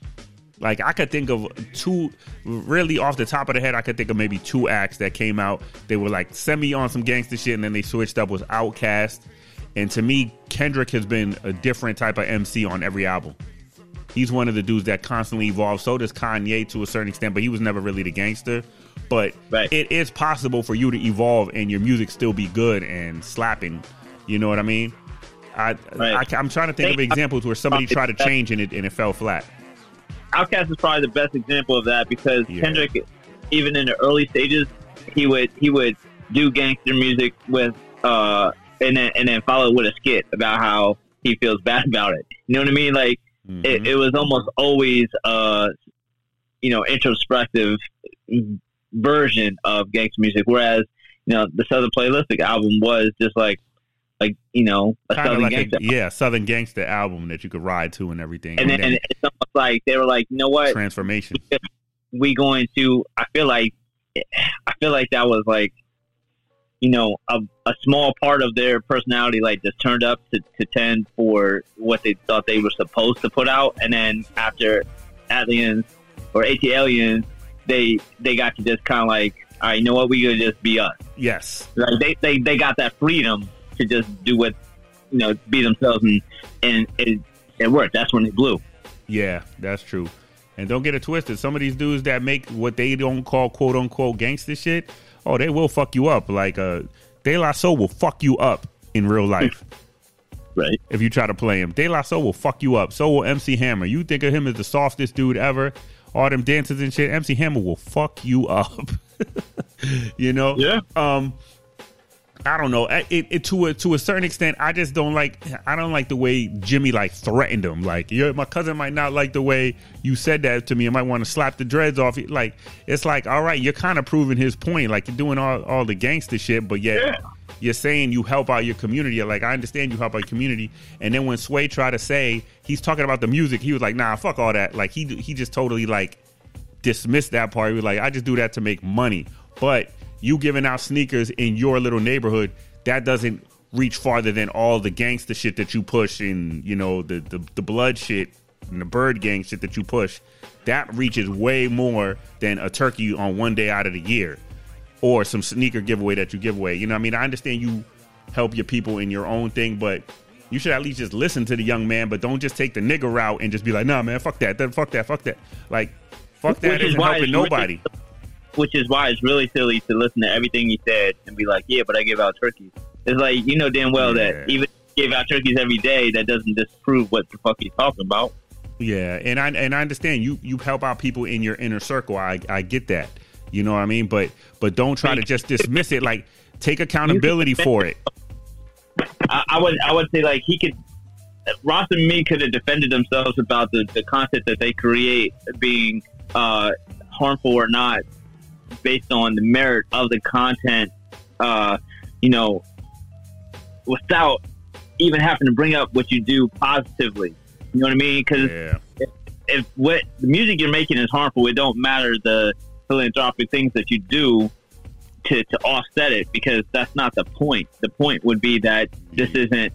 like I could think of two, really off the top of the head, I could think of maybe two acts that came out. They were like semi on some gangster shit, and then they switched up with Outkast. And to me, Kendrick has been a different type of MC on every album. He's one of the dudes that constantly evolves. So does Kanye to a certain extent, but he was never really the gangster. But Right. it is possible for you to evolve and your music still be good and slapping. You know what I mean? I, Right. I am trying to think of examples where somebody tried to change and it and it fell flat. Outkast is probably the best example of that because Yeah. Kendrick, even in the early stages, he would he would do gangster music with uh and then and then follow it with a skit about how he feels bad about it. You know what I mean? Like Mhm. it, it was almost always uh you know introspective version of gangster music, whereas you know the Southern Playlistic album was just like you know a Kind of Southern like gangster. a yeah, Southern Gangster album that you could ride to and everything. and then and it's almost like they were like, you know what? transformation. we going to i feel like i feel like that was like you know a, a small part of their personality like just turned up to, to 10 for what they thought they were supposed to put out and then after aliens or ATLiens, they they got to just kind of like, all right, you know what, we could just be us. Yes. Like they, they they got that freedom to just do what you know, be themselves, and and it it worked. That's when it blew. Yeah, that's true. And don't get it twisted. Some of these dudes that make what they don't call quote unquote gangster shit, oh, they will fuck you up. Like uh De La Soul will fuck you up in real life. right. If you try to play him. De La Soul will fuck you up. So will MC Hammer. You think of him as the softest dude ever. All them dances and shit. MC Hammer will fuck you up. you know? Yeah. Um I don't know. It, it, to a to a certain extent, I just don't like. I don't like the way Jimmy like threatened him. Like, my cousin might not like the way you said that to me. I might want to slap the dreads off. you. Like, it's like, all right, you're kind of proving his point. Like, you're doing all all the gangster shit, but yet Yeah. you're saying you help out your community. Like, I understand you help out your community. And then when Sway tried to say he's talking about the music, he was like, nah, fuck all that. Like, he he just totally like dismissed that part. He was like, I just do that to make money. But you giving out sneakers in your little neighborhood, that doesn't reach farther than all the gangster shit that you push and, you know, the, the, the blood shit and the bird gang shit that you push. That reaches way more than a turkey on one day out of the year or some sneaker giveaway that you give away. You know what I mean? I understand you help your people in your own thing, but you should at least just listen to the young man, but don't just take the nigga route and just be like, nah, man, fuck that, then fuck that, fuck that. Like, fuck that isn't helping nobody. Which is why it's really silly to listen to everything he said and be like, yeah, but I give out turkeys. It's like you know damn well Yeah. that even if you give out turkeys every day, that doesn't disprove what the fuck he's talking about. Yeah, and I and I understand you you help out people in your inner circle. I I get that. You know what I mean? But but don't try to just dismiss it. Like take accountability for it. I, I would I would say like he could Ross and me could have defended themselves about the, the content that they create being uh, harmful or not based on the merit of the content uh, you know without even having to bring up what you do positively you know what I mean because Yeah. if what the music you're making is harmful, it don't matter the philanthropic things that you do to, to offset it because that's not the point. The point would be that this isn't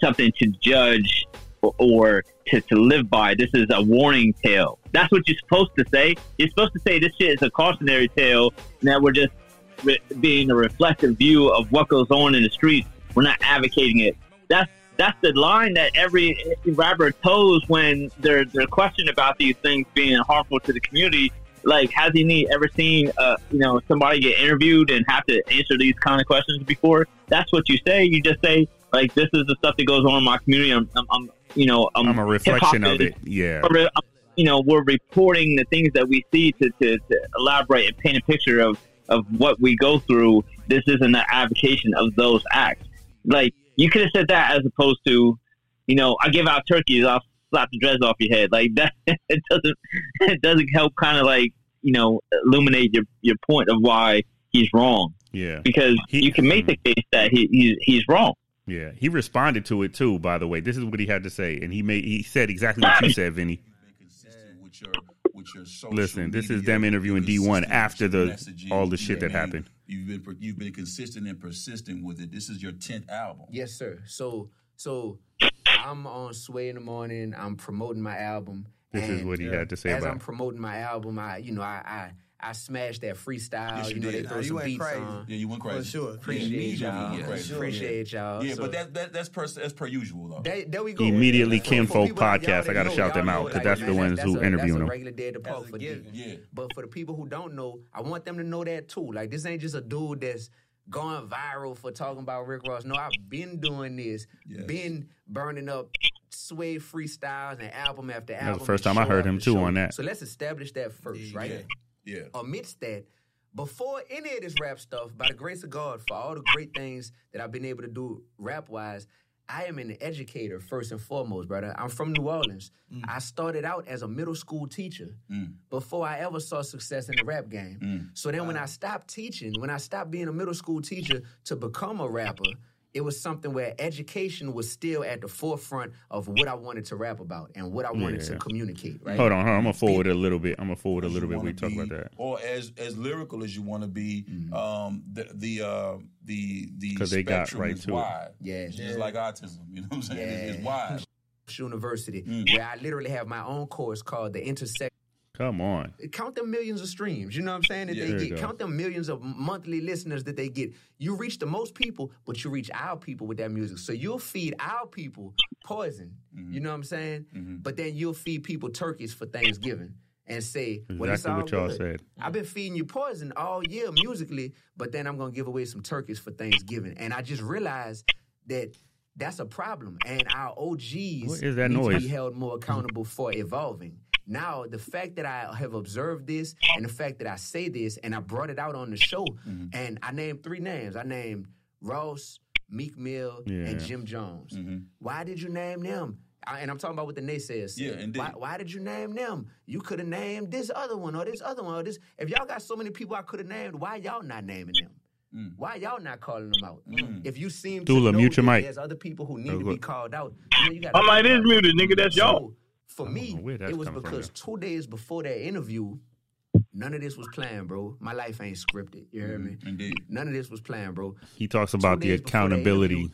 something to judge or, to, to live by. This is a warning tale. That's what you're supposed to say. You're supposed to say this shit is a cautionary tale that we're just re- being a reflective view of what goes on in the streets. We're not advocating it. That's that's the line that every rapper toes when they're they're questioned about these things being harmful to the community. Like, has he ever seen uh, you know somebody get interviewed and have to answer these kind of questions before? That's what you say. You just say like, "This is the stuff that goes on in my community." I'm, I'm, I'm you know, I'm, I'm a reflection of it. Yeah. you know, we're reporting the things that we see to, to, to elaborate and paint a picture of, of what we go through. This isn't an advocation of those acts. Like, you could have said that as opposed to, you know, I give out turkeys, I'll slap the dreads off your head. Like, that, it doesn't, it doesn't help kind of like, you know, illuminate your, your point of why he's wrong. Yeah. Because He- you can make the case that he, he's, he's wrong. Yeah. He responded to it too, by the way. This is what he had to say. And he made he said exactly what you said, Vinny. Listen, this is them interviewing Dee1 after the all the shit that happened. You've been you've been consistent and persistent with it. This is your tenth album. Yes, sir. So so I'm on Sway in the morning. I'm promoting my album. This is what he had to say as about I'm promoting my album, I you know I I, I smashed that freestyle. Yes, you, you know did. they throw Nah, some you went beats crazy. on. Yeah, you went crazy. For sure. Appreciate Immediately y'all. went crazy. Appreciate y'all. Yeah, So but that, that that's per that's per usual though. they- there we go. Immediately For- for Kinfolk people podcast, I gotta know, shout them out, because like, that's the man, ones who a- interviewing that's them. a regular day at the That's park a for D. Yeah. But for the people who don't know, I want them to know that too. Like this ain't just a dude that's going viral for talking about Rick Ross. No, I've been doing this, Yes. been burning up sway freestyles and album after album. was the first time I heard him, too, show. on that. So let's establish that first, right? Yeah. Yeah. Amidst that, before any of this rap stuff, by the grace of God, for all the great things that I've been able to do rap wise, I am an educator first and foremost, brother. I'm from New Orleans. Mm. I started out as a middle school teacher mm. before I ever saw success in the rap game. Mm. So then when I stopped teaching, when I stopped being a middle school teacher to become a rapper, it was something where education was still at the forefront of what I wanted to rap about and what I wanted to communicate, right? Hold on, hold on. I'm gonna forward a little bit. I'm gonna forward a little bit. We wanna talk be, about that. Or as as lyrical as you want to be. Mm-hmm. Um, the the uh, the the 'Cause they got spectrum right is to it. wide. Yeah. It's just like autism. You know what I'm saying? It's, it's wide. University, Mm. where I literally have my own course called the Intersection Come on. Count them millions of streams. You know what I'm saying? That Yeah. they get. Count them millions of monthly listeners that they get. You reach the most people, but you reach our people with that music. So you'll feed our people poison. Mm-hmm. You know what I'm saying? But then you'll feed people turkeys for Thanksgiving and say, "Well, Exactly all what y'all good. said. I've been feeding you poison all year musically, but then I'm gonna give away some turkeys for Thanksgiving. And I just realized that that's a problem. And our OGs What is that need to noise? be held more accountable for evolving. Now, the fact that I have observed this and the fact that I say this and I brought it out on the show, Mm-hmm. and I named three names. I named Ross, Meek Mill, Yeah. and Jim Jones. Why did you name them? I- and I'm talking about what the naysayers said. Yeah, indeed. Why, why did you name them? You could have named this other one or this other one or this. If y'all got so many people I could have named, why y'all not naming them? Mm. Why y'all not calling them out? If you seem Dula, to know mute your that mic. there's other people who need Oh, to be called out, you know, you gotta My mic is muted, nigga. That's y'all. For me, know where that's it was from, because two days before that interview, none of this was planned, bro. My life ain't scripted. You hear mm, me? Indeed. None of this was planned, bro. He talks about the days before that accountability.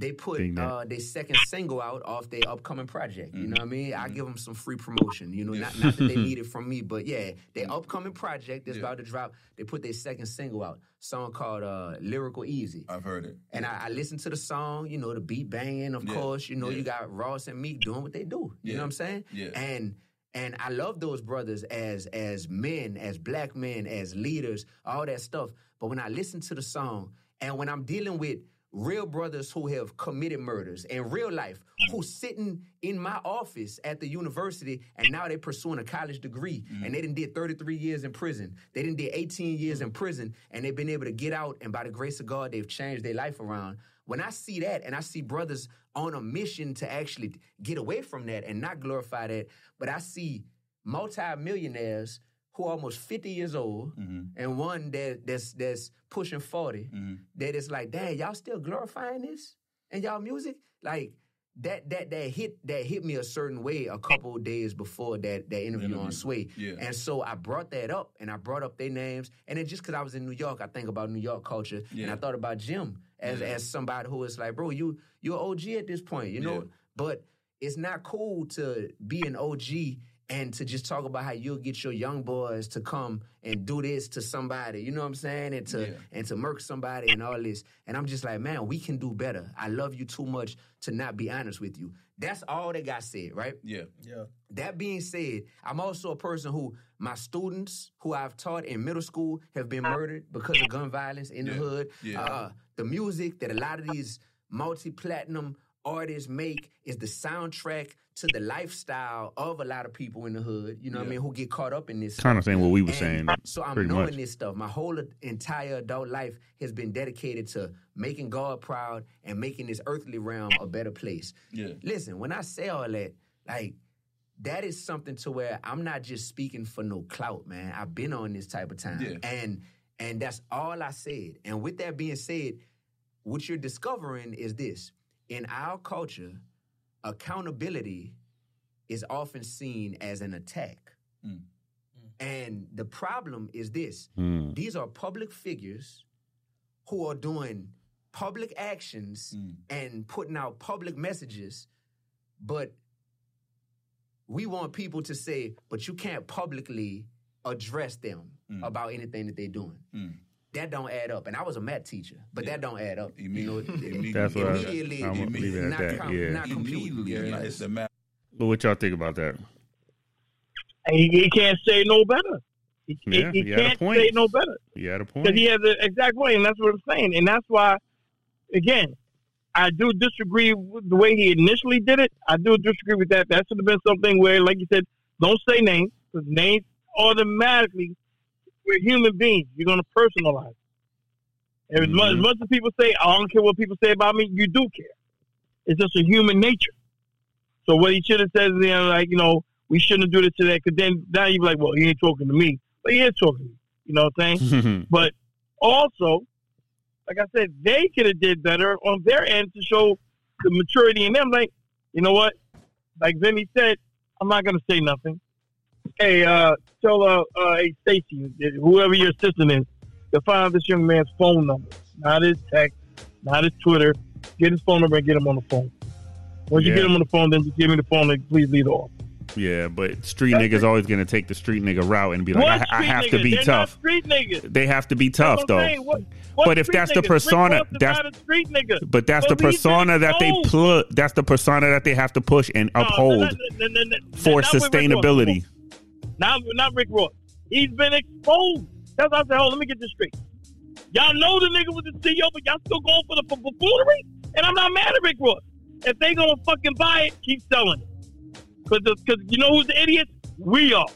They put uh, their second single out off their upcoming project. You know what I mean? Mm-hmm. I give them some free promotion. You know, not, not that they need it from me, but yeah, their upcoming project that's Yeah. about to drop. They put their second single out, song called uh, "Lyrical Eazy." I've heard it. And I, I listened to the song, you know, the beat banging, of Yeah, course. You know, you got Ross and Meek doing what they do. You know what I'm saying? yeah. And and I love those brothers as as men, as black men, as leaders, all that stuff. But when I listen to the song, and when I'm dealing with real brothers who have committed murders in real life, who's sitting in my office at the university, and now they're pursuing a college degree, mm-hmm. and they didn't did 33 years in prison. They didn't did 18 years in prison, and they've been able to get out, and by the grace of God, they've changed their life around. When I see that, and I see brothers on a mission to actually get away from that and not glorify that, but I see multi-millionaires who are almost 50 years old mm-hmm. and one that that's that's pushing 40 mm-hmm. that is like dang y'all still glorifying this and y'all music? Like that that that hit that hit me a certain way a couple of days before that that interview, on Sway. Yeah. and so I brought that up and I brought up their names. And then just because I was in New York I think about New York culture and I thought about Jim as Yeah. as somebody who is like bro you you're OG at this point you know? Yeah. but it's not cool to be an OG and to just talk about how you'll get your young boys to come and do this to somebody, you know what I'm saying? And to Yeah. and to murk somebody and all this. And I'm just like, man, we can do better. I love you too much to not be honest with you. That's all that got said, right? Yeah. Yeah. That being said, I'm also a person who my students who I've taught in middle school have been murdered because of gun violence in the hood. Yeah. Uh, the music that a lot of these multi-platinum artists make is the soundtrack to the lifestyle of a lot of people in the hood. You know what I mean? Who get caught up in this. Kind of stuff. saying what we were And saying. So I'm pretty knowing much. this stuff. My whole entire adult life has been dedicated to making God proud and making this earthly realm a better place. Yeah. Listen, when I say all that, like that is something to where I'm not just speaking for no clout, man. I've been on this type of time. Yeah. And and that's all I said. And with that being said, what you're discovering is this. In our culture, accountability is often seen as an attack. Mm. And the problem is this Mm. these are public figures who are doing public actions Mm. and putting out public messages, but we want people to say, but you can't publicly address them Mm. about anything that they're doing. That don't add up. And I was a math teacher, but Yeah. that don't add up. You know, Immediately. That's what I, Immediately, I'm gonna leave it at not that. com- Yeah. not compute. Immediately. Yeah. It's the matter. But what y'all think about that? He, he can't say no better. He, he- Yeah, he, he had a can't point. say no better He had a point because point. he has the exact point, and that's what I'm saying. And that's why, again, I do disagree with the way he initially did it. I do disagree with that. That should have been something where, like you said, don't say names because names automatically we're human beings. You're going to personalize. And as, much, as mm-hmm. much as people say, I don't care what people say about me, you do care. It's just a human nature. So what he should have said is, you know, like, you know, we shouldn't do this to that because then now you're like, well, he ain't talking to me. But he is talking to me. You know what I'm saying? But also, like I said, they could have did better on their end to show the maturity in them. Like, you know what? Like Vinny said, I'm not gonna say nothing. Hey, uh, tell uh, uh hey Stacy, whoever your assistant is, to find out this young man's phone number, not his text, not his Twitter. Get his phone number and get him on the phone. Once you get him on the phone, then just give me the phone and please leave it off. Yeah, but street niggas always gonna take the street nigga route and be like, I, I have niggas? to be They're tough. Street niggas. They have to be tough That's though. What- what But if that's the niggas? Persona, that's- street nigga. But that's the But persona that they put. That's the persona that they have to push and No, uphold no, no, for not with Rick Ross. sustainability. Not not Rick Ross. He's been exposed. That's why I said, hold. on, Let me get this straight. Y'all know the nigga was the CEO, but y'all still going for the for buffoonery. And I'm not mad at Rick Ross. If they gonna fucking buy it, keep selling it. Because because you know who's the idiot? We are.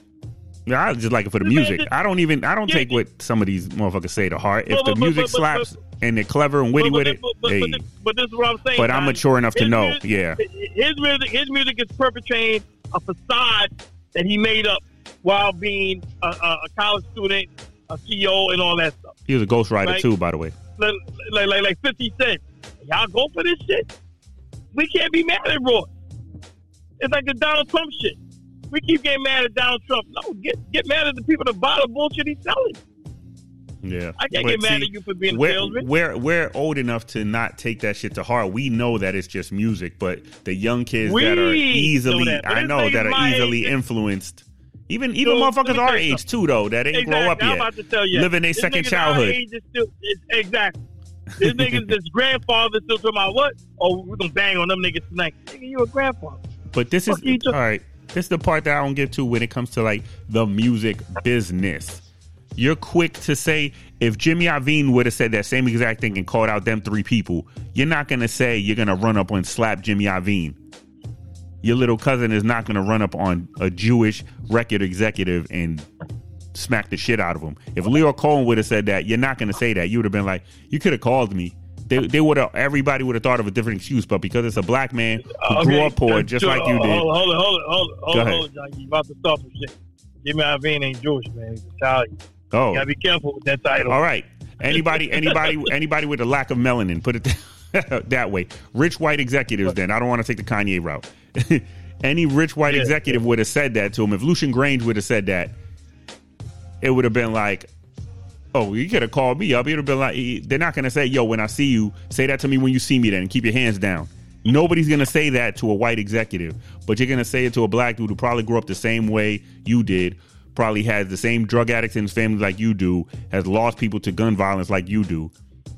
Yeah, I just like it for the music. I don't even. I don't take what some of these motherfuckers say to heart. If the music slaps and they're clever and witty with it, hey. but this, is what I'm saying. But I'm mature enough to know, yeah. His music, his music is perpetrating a facade that he made up while being a, a, a college student, a CEO, and all that stuff. He was a ghostwriter Right. too, by the way. Like, like, like, like 50 Cent. Y'all go for this shit? We can't be mad at Roy. It's like the Donald Trump shit. We keep getting mad at Donald Trump. No, get get mad at the people that buy the bullshit he's selling. Yeah, I can't But get mad see, at you for being we're, salesman. We're we're old enough to not take that shit to heart. We know that it's just music, but the young kids We that are know easily, that, I know that are easily age. influenced. Even even So, motherfuckers our age too, though, that ain't exactly. grow up I'm yet, about to tell you. living their second childhood. still, exactly. This niggas, this grandfather still talking about what? Oh, we're gonna bang on them niggas tonight. Nigga, you a grandfather. But this is Fuck you, all right. This is the part that I don't get to when it comes to like the music business. You're quick to say if Jimmy Iovine would have said that same exact thing and called out them three people, you're not gonna say you're gonna run up and slap Jimmy Iovine. Your little cousin is not gonna run up on a Jewish record executive and smack the shit out of him. If Lyor Cohen would have said that, you're not gonna say that. You would have been like, you could have called me. They, they would have. Everybody would have thought of a different excuse, but because it's a black man who uh, grew up poor, just like you did. Hold on, hold on, hold on, hold on, hold on, hold on, John. You about to start some shit. Jimmy Iovine ain't Jewish, man. He's Italian. Oh, You gotta be careful with that title. All right. Anybody, anybody, anybody with a lack of melanin, put it that way. Rich white executives. Then I don't want to take the Kanye route. Any rich white Yeah. executive would have said that to him. If Lucian Grainge would have said that, it would have been like, "Oh, you could have called me up." It would have been like, they're not going to say, "Yo, when I see you, say that to me when you see me." Then keep your hands down. Nobody's going to say that to a white executive, but you're going to say it to a black dude who probably grew up the same way you did, probably has the same drug addicts in his family like you do, has lost people to gun violence like you do.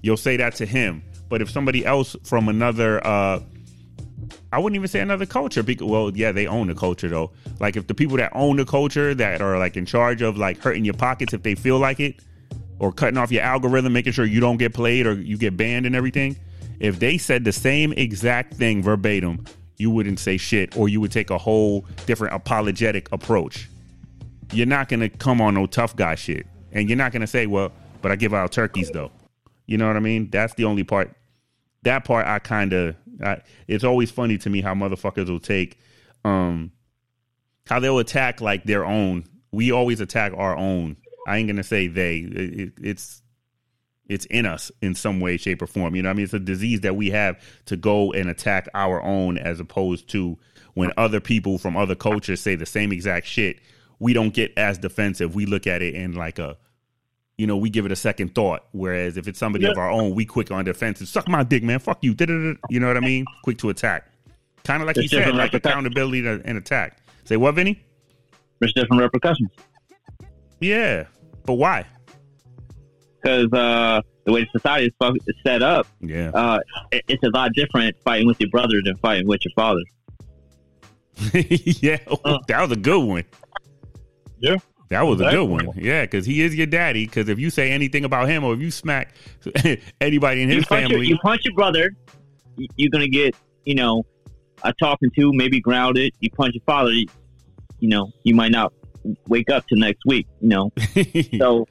You'll say that to him. But if somebody else from another, uh, I wouldn't even say another culture. Because, well, yeah, they own the culture though. Like if the people that own the culture that are like in charge of like hurting your pockets if they feel like it, or cutting off your algorithm, making sure you don't get played or you get banned and everything. If they said the same exact thing verbatim, you wouldn't say shit, or you would take a whole different apologetic approach. You're not gonna come on no tough guy shit, and you're not gonna say, "Well, but I give out turkeys though." You know what I mean? That's the only part. That part I kind of. It's always funny to me how motherfuckers will take, um, how they'll attack like their own. We always attack our own. I ain't gonna say they. It, it- it's it's in us in some way, shape, or form. You know, I mean, it's a disease that we have to go and attack our own, as opposed to when other people from other cultures say the same exact shit. We don't get as defensive. We look at it in like a, you know, we give it a second thought. Whereas if it's somebody of our own, we quick on defensive. Suck my dick, man. Fuck you. You know what I mean? Quick to attack. Kind of like There's you said, like accountability to, and attack. Say what, Vinny? There's different repercussions Yeah, but why? because uh, the way society is, set up, Yeah. uh, it, it's a lot different fighting with your brother than fighting with your father. yeah, that was a good one. Yeah. That was a good one. Yeah, because he is your daddy. Because if you say anything about him or if you smack anybody in You his your, family, you punch your brother, you're gonna get you know a talking to, maybe grounded. You punch your father, you, you know you might not wake up till next week. You know, so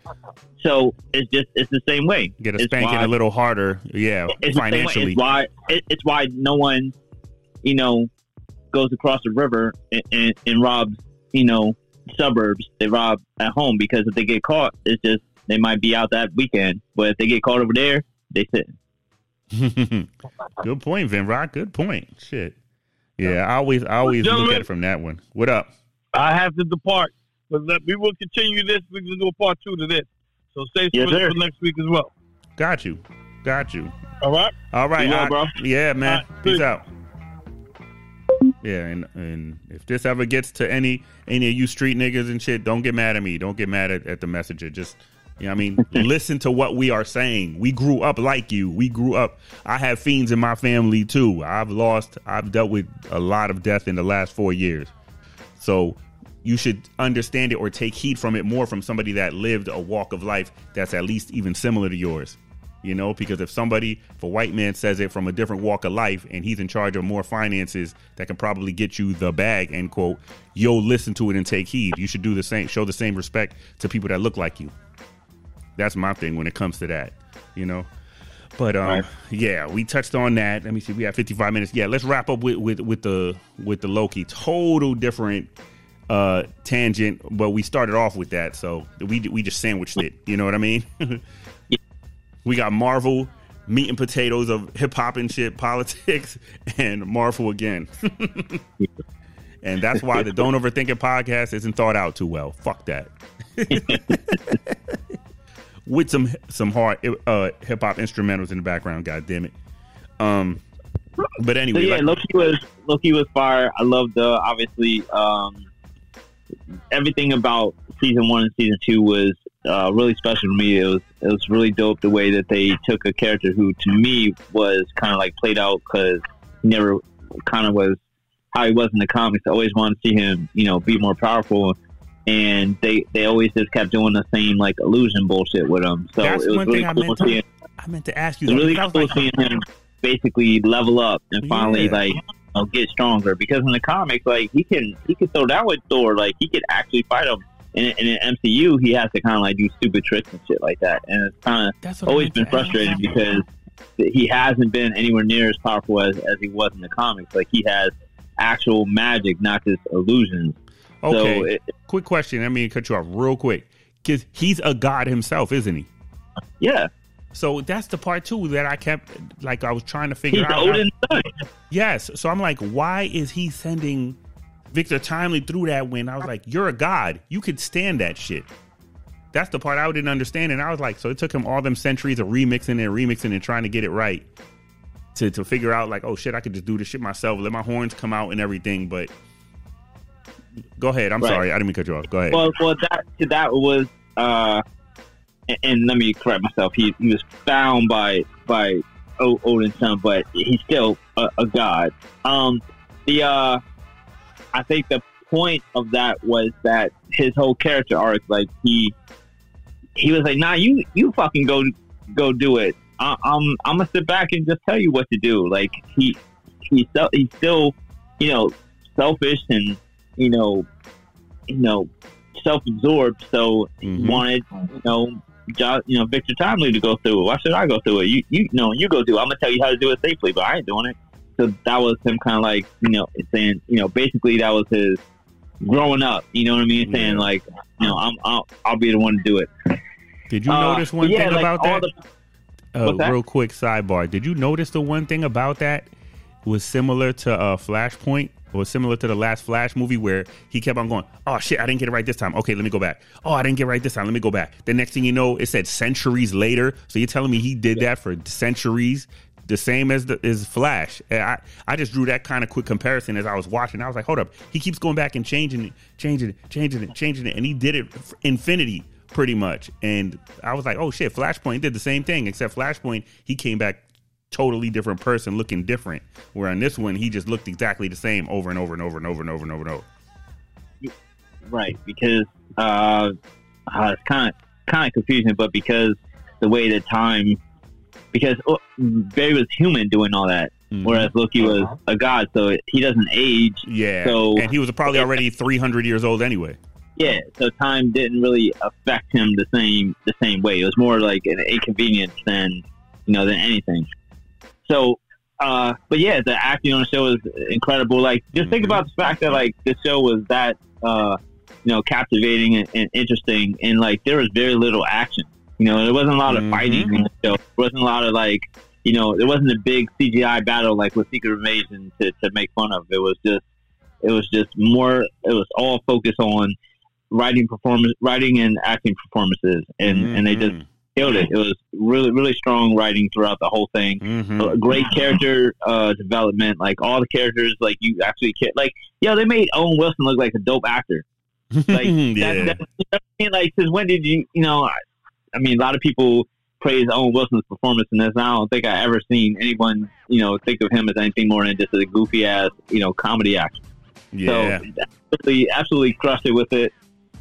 so it's just it's the same way. get a It's spanking why- a little harder. Yeah, it's the same way. financially. It's why it, it's why no one, you know, goes across the river and, and, and robs, you know, suburbs. They rob at home because if they get caught, it's just they might be out that weekend. But if they get caught over there, they sit. good point, Vin Rock. Good point. Shit. Yeah, I always I always look at it from that one. What up? I have to depart, but let, we will continue this. We can do a part two to this. So stay Yes, tuned sir. for next week as well. Got you. Got you. All right. All right, Be well, I- bro. Yeah, man. All right, Peace peace. out. Yeah, and and if this ever gets to any any of you street niggas and shit, don't get mad at me. Don't get mad at, at the messenger. Just you know what I mean? Listen to what we are saying. We grew up like you. We grew up. I have fiends in my family too. I've lost, I've dealt with a lot of death in the last four years. So you should understand it or take heed from it more from somebody that lived a walk of life that's at least even similar to yours. You know, because if somebody, if a white man says it from a different walk of life and he's in charge of more finances that can probably get you the bag, end quote, you'll listen to it and take heed. You should do the same, show the same respect to people that look like you. That's my thing when it comes to that, you know. But um, Right. yeah, we touched on that. Let me see, we have 55 minutes. Yeah, let's wrap up with with, with the with the Loki. Total different uh tangent, but we started off with that, so we we just sandwiched it. You know what I mean? we got Marvel, meat and potatoes of hip hop and shit, politics, and Marvel again. and that's why the Don't Overthink It podcast isn't thought out too well. Fuck that. With some some hard uh, hip hop instrumentals in the background. God damn it. Um, but So anyway, yeah, like- Loki was Loki was fire. I loved the obviously um, everything about season one and season two was uh, really special to me. It was it was really dope the way that they took a character who to me was kind of like played out because he never kind of was how he was in the comics. I always wanted to see him, you know, be more powerful. And they, they always just kept doing the same like illusion bullshit with him. So That's it was one really thing I cool meant to- seeing I meant to ask you. it's that, really was cool like, seeing him basically level up and finally Yeah. like you know, get stronger because in the comics like he can he can throw down with Thor like he could actually fight him in, in an MCU he has to kind of like do stupid tricks and shit like that and it's kind of always been frustrating because he hasn't been anywhere near as powerful as, as he was in the comics like he has actual magic not just illusions okay. so it, quick question. I mean, cut you off real quick because he's a god himself, isn't he? yeah So that's the part too that I kept like I was trying to figure he's out. Odin's son Yes. So I'm like, why is he sending Victor Timely through that when I was like, you're a god. You could stand that shit. That's the part I didn't understand. And I was like, so it took him all them centuries of remixing and remixing and trying to get it right to, to figure out like, oh shit, I could just do this shit myself, let my horns come out and everything. But go ahead. I'm Right. sorry. I didn't mean to cut you off. Go ahead. Well, well, that that was, uh, and, and let me correct myself. He he was found by by o- Odin's son, but he's still a, a god. Um, the uh, I think the point of that was that his whole character arc, like he he was like, "Nah, you you fucking go go do it. I, I'm I'm gonna sit back and just tell you what to do." Like he he's still, he's still you know selfish and you know you know self-absorbed. So Mhm. he wanted you know jo- you know Victor Timely to go through it. Why should I go through it? You you know you go do. it. I'm gonna tell you how to do it safely, but I ain't doing it. So that was him kind of like you know saying you know basically that was his growing up. You know what I mean? Saying like you know I'm I'll, I'll be the one to do it. Did you Uh, notice one yeah, thing like, about that? the- uh, that? real quick sidebar. Did you notice the one thing about that was similar to uh, Flashpoint? was similar to the last Flash movie where he kept on going, "Oh shit, I didn't get it right this time. Okay, let me go back. Oh, I didn't get it right this time. Let me go back." The next thing you know, it said centuries later. So you're telling me he did that for centuries, the same as the as Flash. I I just drew that kind of quick comparison as I was watching. I was like, hold up, he keeps going back and changing it, changing it, changing it, changing it, and he did it infinity pretty much. And I was like, oh shit, Flashpoint did the same thing, except Flashpoint he came back totally different person, looking different. Where on this one, he just looked exactly the same over and over and over and over and over and over and over. Right, because uh, uh, it's kind of kind of confusing, but because the way that time, because oh, Barry was human doing all that, Mhm. whereas Loki was a god, so he doesn't age. Yeah, So- and he was probably already three hundred years old anyway. Yeah, so time didn't really affect him the same the same way. It was more like an inconvenience than you know than anything. So, uh, but yeah, the acting on the show is incredible. Like, just think Mhm. about the fact that like the show was that uh, you know captivating and, and interesting, and like there was very little action. You know, there wasn't a lot of Mhm. fighting in the show. There wasn't a lot of like you know, there wasn't a big CGI battle like with Secret Invasion to, to make fun of. It was just it was just more. It was all focused on writing performance, writing and acting performances, and and they just killed it. It was really really strong writing throughout the whole thing. Mm-hmm. Great character uh, development. Like all the characters, like you actually ca- like. Yeah, they made Owen Wilson look like a dope actor. Like yeah. that, that, you I mean? like since when did you you know? I, mean, a lot of people praise Owen Wilson's performance in this. And I don't think I ever seen anyone you know think of him as anything more than just a goofy ass you know comedy actor. yeah. So absolutely, absolutely crushed it with it.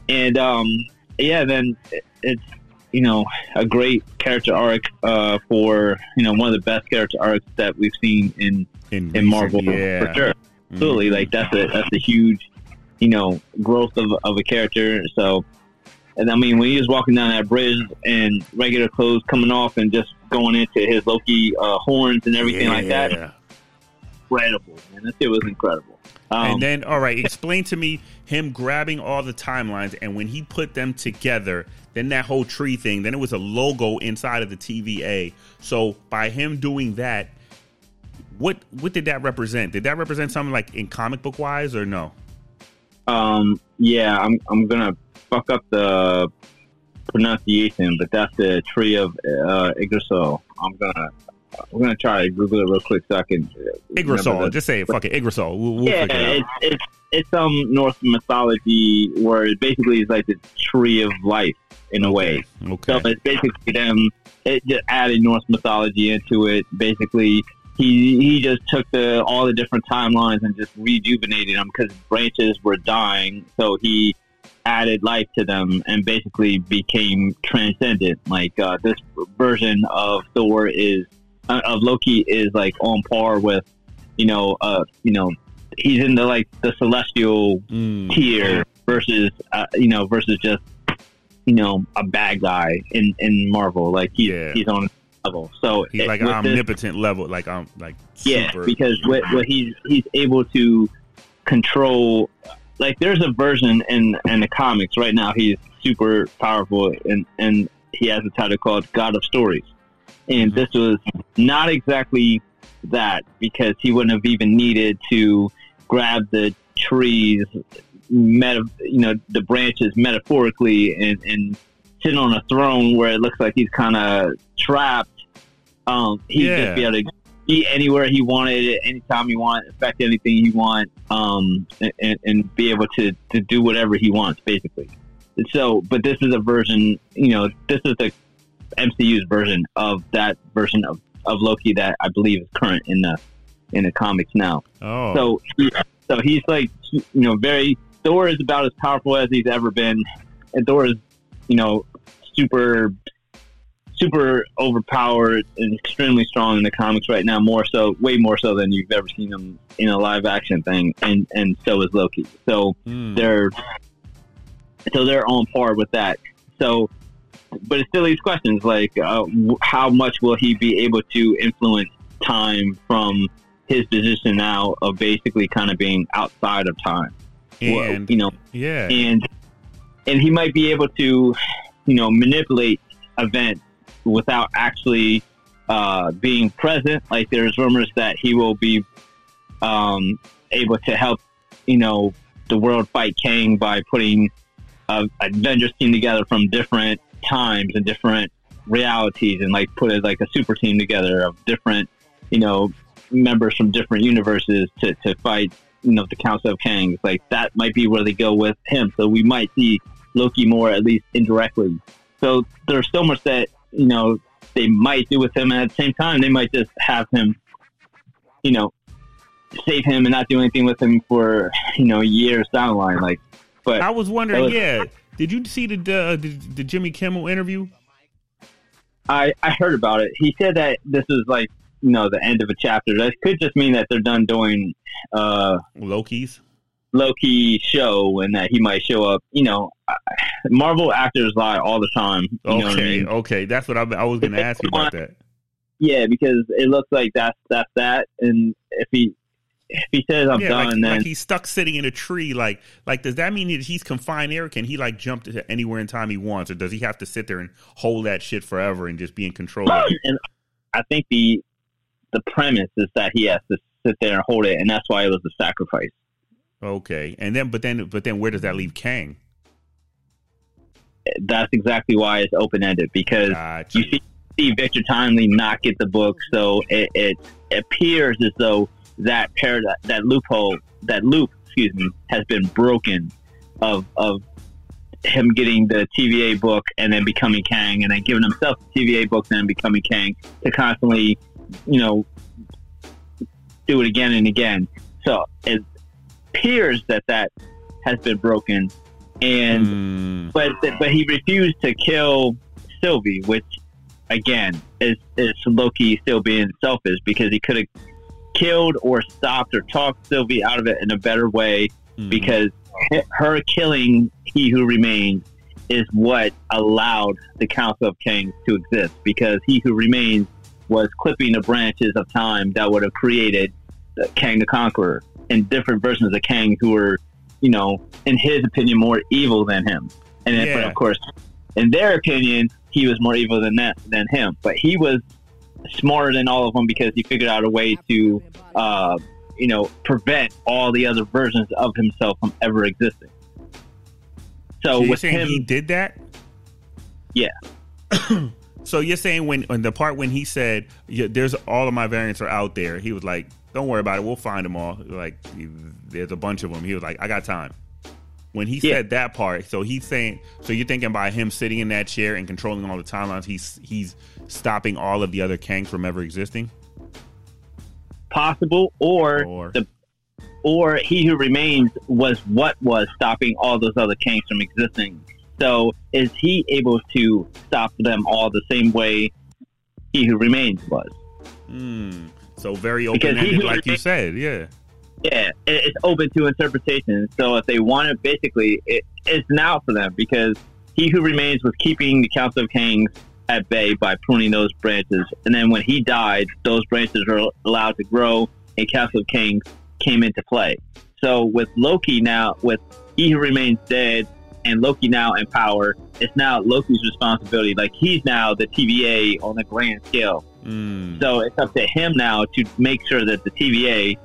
And um, yeah, then it's you know a great character arc uh, for you know one of the best character arcs that we've seen in in, in recent- Marvel yeah. for sure. Absolutely, like that's a that's a huge you know growth of of a character. So. And I mean, when he was walking down that bridge and regular clothes coming off and just going into his Loki uh, horns and everything like that, Yeah. incredible, man. That shit was incredible. Um, and then, all right, explain to me him grabbing all the timelines, and when he put them together, then that whole tree thing, then it was a logo inside of the TVA. So by him doing that, what what did that represent? Did that represent something like in comic book wise, or no? Um, yeah, I'm I'm gonna fuck up the pronunciation, but that's the tree of uh, Yggdrasil. I'm gonna we're gonna try to Google it real quick so I can uh, Yggdrasil. Just say it. Fuck it. Yggdrasil. We'll, we'll yeah, it it's it's it's some Norse mythology where it basically is like the tree of life in a way. Okay. So it's basically them. It just added Norse mythology into it. Basically, he he just took the all the different timelines and just rejuvenated them because branches were dying. So he added life to them and basically became transcendent. Like uh, this version of Thor is uh, of Loki is like on par with you know uh you know he's in the like the celestial Mm. tier versus uh, you know versus just you know a bad guy in in Marvel. Like he, Yeah. he's on level. So He's like an this- omnipotent level, like um, like yeah, super. because what, what he's he's able to control. Like there's a version in in the comics right now. He's super powerful, and and he has a title called God of Stories. And Mm-hmm. this was not exactly that because he wouldn't have even needed to grab the trees, meta, you know, the branches metaphorically, and and sit on a throne where it looks like he's kind of trapped. Um, he'd Yeah. just be able to eat anywhere he wanted, anytime he wanted, affect anything he want, um, and, and be able to, to do whatever he wants, basically. So, but this is a version, you know, this is the MCU's version of that version of, of Loki that I believe is current in the in the comics now. oh, So, he, so he's like, you know, very Thor is about as powerful as he's ever been, and Thor is, you know, super, super overpowered and extremely strong in the comics right now. More so, way more so than you've ever seen him in a live action thing, and and so is Loki. So Mm. they're so they're on par with that. So, but it still leaves questions like uh, how much will he be able to influence time from his position now of basically kind of being outside of time, Well, you know, yeah, and and he might be able to, you know, manipulate events without actually uh, being present. Like there's rumors that he will be um, able to help, you know, the world fight Kang by putting a Avengers team together from different times and different realities, and like put it like a super team together of different, you know, members from different universes to, to fight you know the Council of Kangs. Like that might be where they go with him. So we might see Loki more at least indirectly. So there's so much that you know they might do with him, and at the same time they might just have him, you know, save him and not do anything with him for you know years down the line. Like, but I was wondering, was- yeah, did you see the the, the the Jimmy Kimmel interview? I I heard about it. He said that this is like you know the end of a chapter. That could just mean that they're done doing uh Loki's. Loki show and that he might show up. You know, Marvel actors lie all the time. What I Okay, mean? okay, that's what I, I was going to ask you about that. Yeah, because it looks like that's that's that. And if he if he says I'm yeah, done, like, then like he's stuck sitting in a tree. Like, like does that mean that he's confined there? Can he like jump to anywhere in time he wants, or does he have to sit there and hold that shit forever and just be in control? of it? and I think the the premise is that he has to sit there and hold it, and that's why it was a sacrifice. Okay, and then but then but then where does that leave Kang? that's exactly why it's open ended because Gotcha. you see, see Victor Timely not get the book, so it, it appears as though that paradigm, that loophole, that loop, excuse me, has been broken of of him getting the TVA book and then becoming Kang, and then giving himself the TVA book and then becoming Kang to constantly, you know, do it again and again. So it appears that that has been broken, and Mm, but but he refused to kill Sylvie, which again is is Loki still being selfish because he could have killed or stopped or talked Sylvie out of it in a better way mhm. because her killing He Who Remains is what allowed the Council of Kangs to exist because He Who Remains was clipping the branches of time that would have created the Kang the Conqueror and different versions of Kang who were, you know, in his opinion, more evil than him. And then, but of course, in their opinion, he was more evil than that than him. But he was smarter than all of them because he figured out a way to, uh, you know, prevent all the other versions of himself from ever existing. So So you're with saying him, he did that? yeah, So you're saying when on the part when he said, yeah, "There's all of my variants are out there," he was like, "Don't worry about it, we'll find them all." Like there's a bunch of them. He was like, "I got time." When he Yeah. said that part, so he's saying, so you're thinking by him sitting in that chair and controlling all the timelines, he's he's stopping all of the other Kangs from ever existing. possible, or, Or- the or he who remains was what was stopping all those other Kangs from existing. So is he able to stop them all the same way he who remains was? Hmm. So very open ended, like you said. Yeah. Yeah, it's open to interpretation. So if they want it, basically, it, it's now for them because he who remains was keeping the Council of Kangs at bay by pruning those branches. And then when he died, those branches were allowed to grow, and Council of Kangs came into play. So with Loki now, with he who remains dead and Loki now in power, it's now Loki's responsibility. Like he's now the TVA on a grand scale. Hmm. So it's up to him now to make sure that the TVA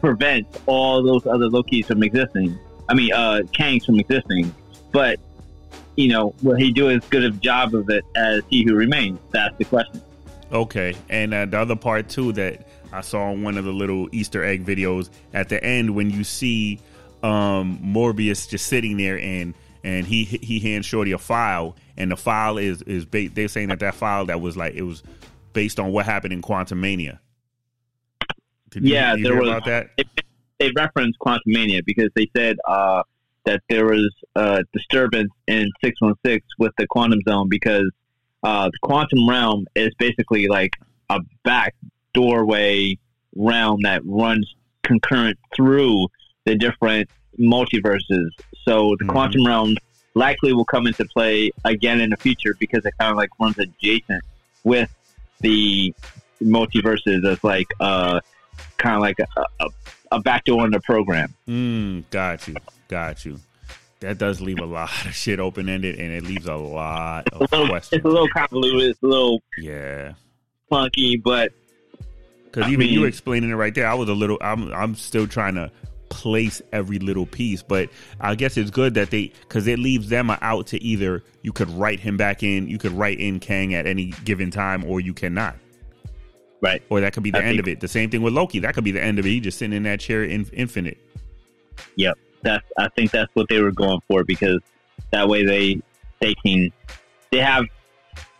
prevents all those other Lokis from existing. I mean, uh, Kangs from existing. But, you know, will he do as good a job of it as he who remains? That's the question. Okay, and uh, the other part too that I saw in one of the little Easter egg videos at the end when you see um, Mobius just sitting there and and he he hands Shorty a file and the file is is ba- they're saying that that file that was like it was based on what happened in Quantumania. You, yeah, you there was. about that? They, they referenced Quantumania because they said uh, that there was a disturbance in 616 with the quantum zone because uh, the quantum realm is basically like a back doorway realm that runs concurrent through the different multiverses. So the Mhm. quantum realm likely will come into play again in the future because it kind of like runs adjacent with the multiverses as like uh kind of like a, a, a backdoor in the program. Mm, got you, got you. That does leave a lot of shit open ended, and it leaves a lot It's a little, questions. it's a little convoluted, it's a little Yeah. funky, but Because even you mean- explaining it right there, I was a little. I'm I'm still trying to place every little piece, but I guess it's good that they because it leaves them out to either you could write him back in, you could write in Kang at any given time, or you cannot. Right. Or that could be the I end think- of it. The same thing with Loki. That could be the end of it. He just sitting in that chair in infinite. Yep, that's. I think that's what they were going for because that way they they can they have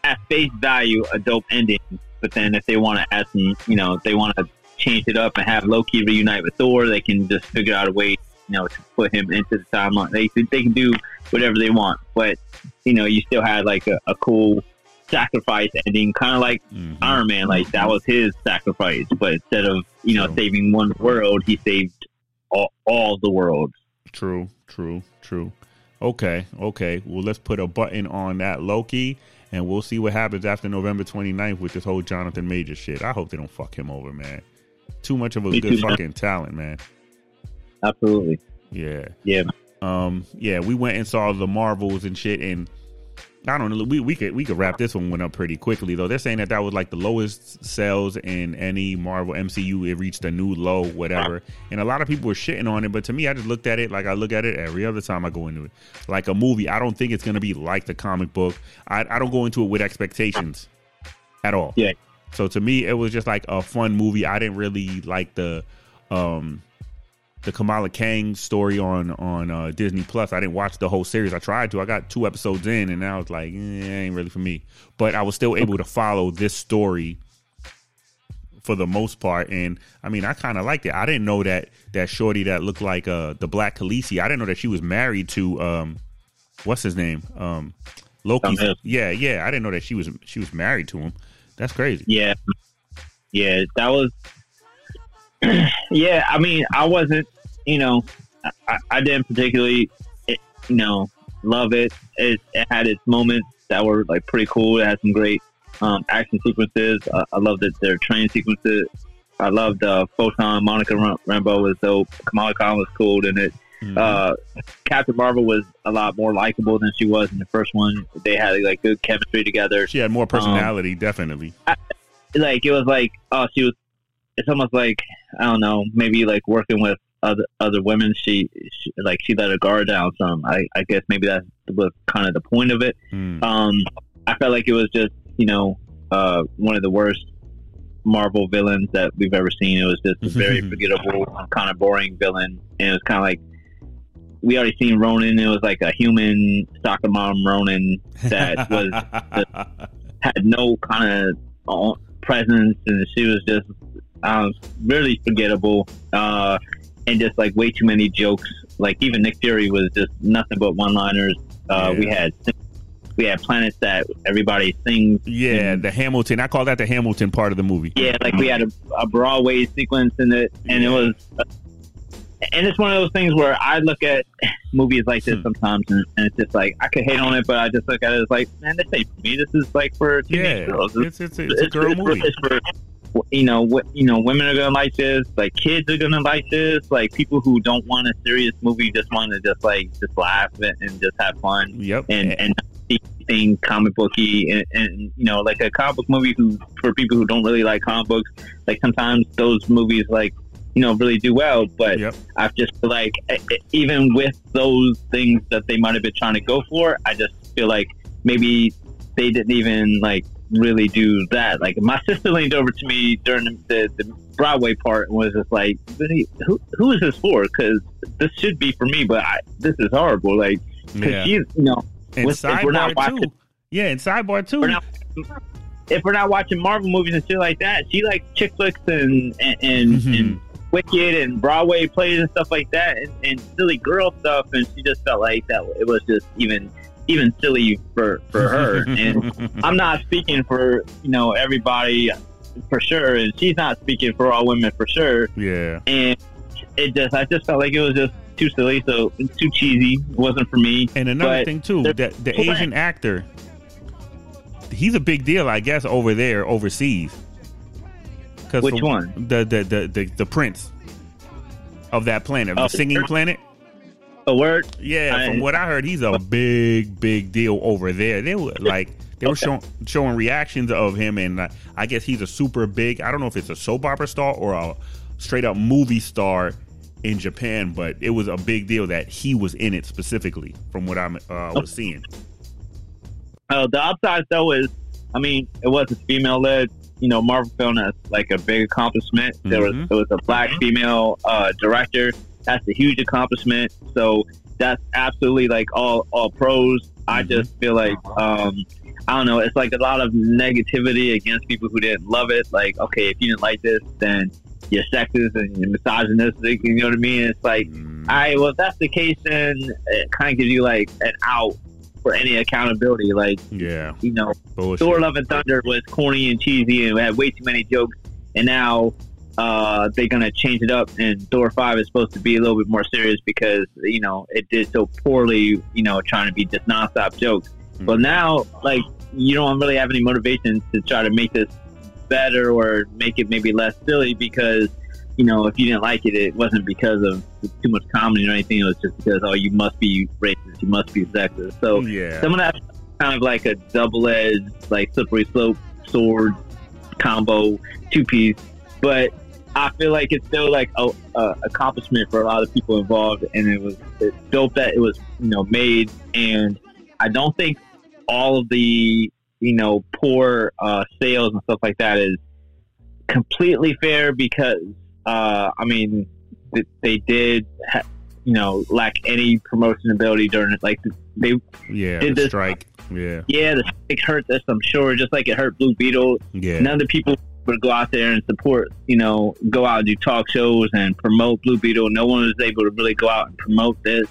at face value a dope ending, but then if they want to add some, you know, if they want to change it up and have Loki reunite with Thor, they can just figure out a way, you know, to put him into the timeline. They they can do whatever they want, but you know, you still had like a, a cool sacrifice ending, kind of like Mhm. Iron Man. Like that was his sacrifice, but instead of you know True. saving one world, he saved all, all the worlds. True, true, true. Okay, okay. Well, let's put a button on that Loki, and we'll see what happens after November 29th with this whole Jonathan Major shit. I hope they don't fuck him over, man. Too much of a Me good too, fucking talent, man. Absolutely, Yeah. yeah. Um, yeah, we went and saw the Marvels and shit, and I don't know. We we could we could wrap this one up pretty quickly though. They're saying that that was like the lowest sales in any Marvel MCU. It reached a new low, whatever. And a lot of people were shitting on it, but to me, I just looked at it like I look at it every other time I go into it. Like a movie, I don't think it's gonna be like the comic book. I I don't go into it with expectations at all. Yeah. So to me, it was just like a fun movie. I didn't really like the um the Kamala Khan story on on uh, Disney Plus. I didn't watch the whole series. I tried to. I got two episodes in, and I was like, eh, it ain't really for me. But I was still able to follow this story for the most part, and I mean, I kind of liked it. I didn't know that that shorty that looked like uh, the Black Khaleesi. I didn't know that she was married to um, what's his name, um, Loki. Yeah, yeah. I didn't know that she was she was married to him. That's crazy. Yeah, yeah, that was. yeah, I mean, I wasn't, you know, I, I didn't particularly, eh, you know, love it. it. It had its moments that were like pretty cool. It had some great um, action sequences. Uh, I loved it. Their train sequences. I loved uh, Photon. Monica Ram- Rambeau was dope. Kamala Khan was cool in it. Uh, Captain Marvel was a lot more likable than she was in the first one. They had like good chemistry together. She had more personality, definitely. like it was like oh she was it's almost like i don't know maybe like working with other other women she, she like she let her guard down some i i guess maybe that was kind of the point of it Mm. um i felt like it was just you know uh one of the worst marvel villains that we've ever seen it was just a very forgettable kind of boring villain and it was kind of like we already seen Ronan. It was like a human soccer mom Ronan that was had no kind of presence, and she was just um, really forgettable, uh, and just like way too many jokes. Like even Nick Fury was just nothing but one-liners. Uh, We had we had planets that everybody sings. Yeah, the Hamilton. I call that the Hamilton part of the movie. Yeah, like we had a, a Broadway sequence in it, and it was. And it's one of those things where I look at movies like this hmm. sometimes, and, and it's just like I could hate on it, but I just look at it as like, man, this ain't for me. This is like for teenage Yeah, girls. it's it's, it's a girl it's movie. For, it's for you know what you know women are gonna like this like kids are gonna like this like people who don't want a serious movie just want to just like just laugh and, and just have fun yep and and see anything comic booky and, and you know like a comic book movie who for people who don't really like comic books like sometimes those movies like you know really do well but i just feel like even with those things that they might have been trying to go for i just feel like maybe they didn't even like really do that. Like my sister leaned over to me during the, the, the Broadway part and was just like, "Who who is this for? Because this should be for me, but I, this is horrible." Like, because Yeah. she's you know, And with- if we're not watching, too. Yeah, and Sidebar too. we're not, if we're not watching Marvel movies and shit like that, she likes chick flicks and and, and, Mm-hmm. and Wicked and Broadway plays and stuff like that, and, and silly girl stuff. And she just felt like that it was just even even silly for for her. and I'm not speaking for you know everybody for sure, and she's not speaking for all women for sure. Yeah. And it just I just felt like it was just too silly, so too cheesy. It wasn't for me. And another But thing too, that the Asian actor, he's a big deal, I guess, over there overseas. 'Cause Which for- one? The the, the the the prince of that planet, Oh, the singing planet. A word? Yeah, I- from what I heard, he's a big big deal over there. They were like they were Okay. showing showing reactions of him, and uh, I guess he's a super big. I don't know if it's a soap opera star or a straight up movie star in Japan, but it was a big deal that he was in it specifically, from what I'm uh, was seeing. Uh, the upside though is, I mean, it was a female led. You know, Marvel film as like a big accomplishment. There was there was a black female uh, director. That's a huge accomplishment. So that's absolutely like all all pros. I just feel like um, I don't know. It's like a lot of negativity against people who didn't love it. Like, okay, if you didn't like this, then you're sexist and you're misogynistic. You know what I mean? It's like, Mm. all right, well, if that's the case, then it kind of gives you like an out for any accountability. Like, Yeah, you know, bullshit. Thor: Love and Thunder was corny and cheesy and had way too many jokes, and now uh, they're gonna change it up. And Thor Five is supposed to be a little bit more serious because you know it did so poorly. You know, trying to be just nonstop jokes. But now, like, you don't really have any motivation to try to make this better or make it maybe less silly because. You know, if you didn't like it, it wasn't because of too much comedy or anything. It was just because, oh, you must be racist, you must be sexist. So Yeah. some of that kind of like a double edged, like slippery slope sword combo two piece. But I feel like it's still like a, a accomplishment for a lot of people involved, and it was it's dope that it was you know made. And I don't think all of the you know poor uh, sales and stuff like that is completely fair because uh, I mean th- they did ha- you know lack any promotion ability during it. Like they Yeah, Did the this- strike. Yeah, yeah, the strike hurt us, I'm sure, just like it hurt Blue Beetle. yeah. None of the people would go out there and support, you know, go out and do talk shows and promote Blue Beetle. No one was able to really go out and promote this.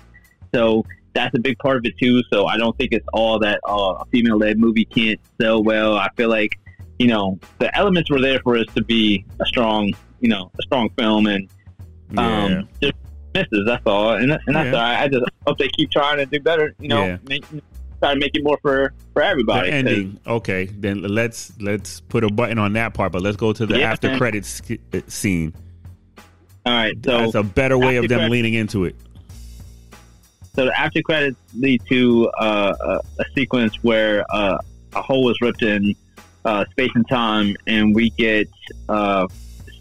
So that's a big part of it too. So I don't think it's all that uh, a female led movie can't sell well. I feel like, you know, the elements were there for us to be a strong, you know, a strong film and yeah. um, just misses. That's all, and, and that's Yeah. all right. I just hope they keep trying to do better. You know, Yeah. make, try to make it more for for the ending. Okay, then let's let's put a button on that part, but let's go to the Yeah, after man. credits uh, scene. All right, so That's a better way of them credits- leaning into it. so the after credits lead to uh, a, a sequence where uh, a hole is ripped in uh, space and time, and we get uh,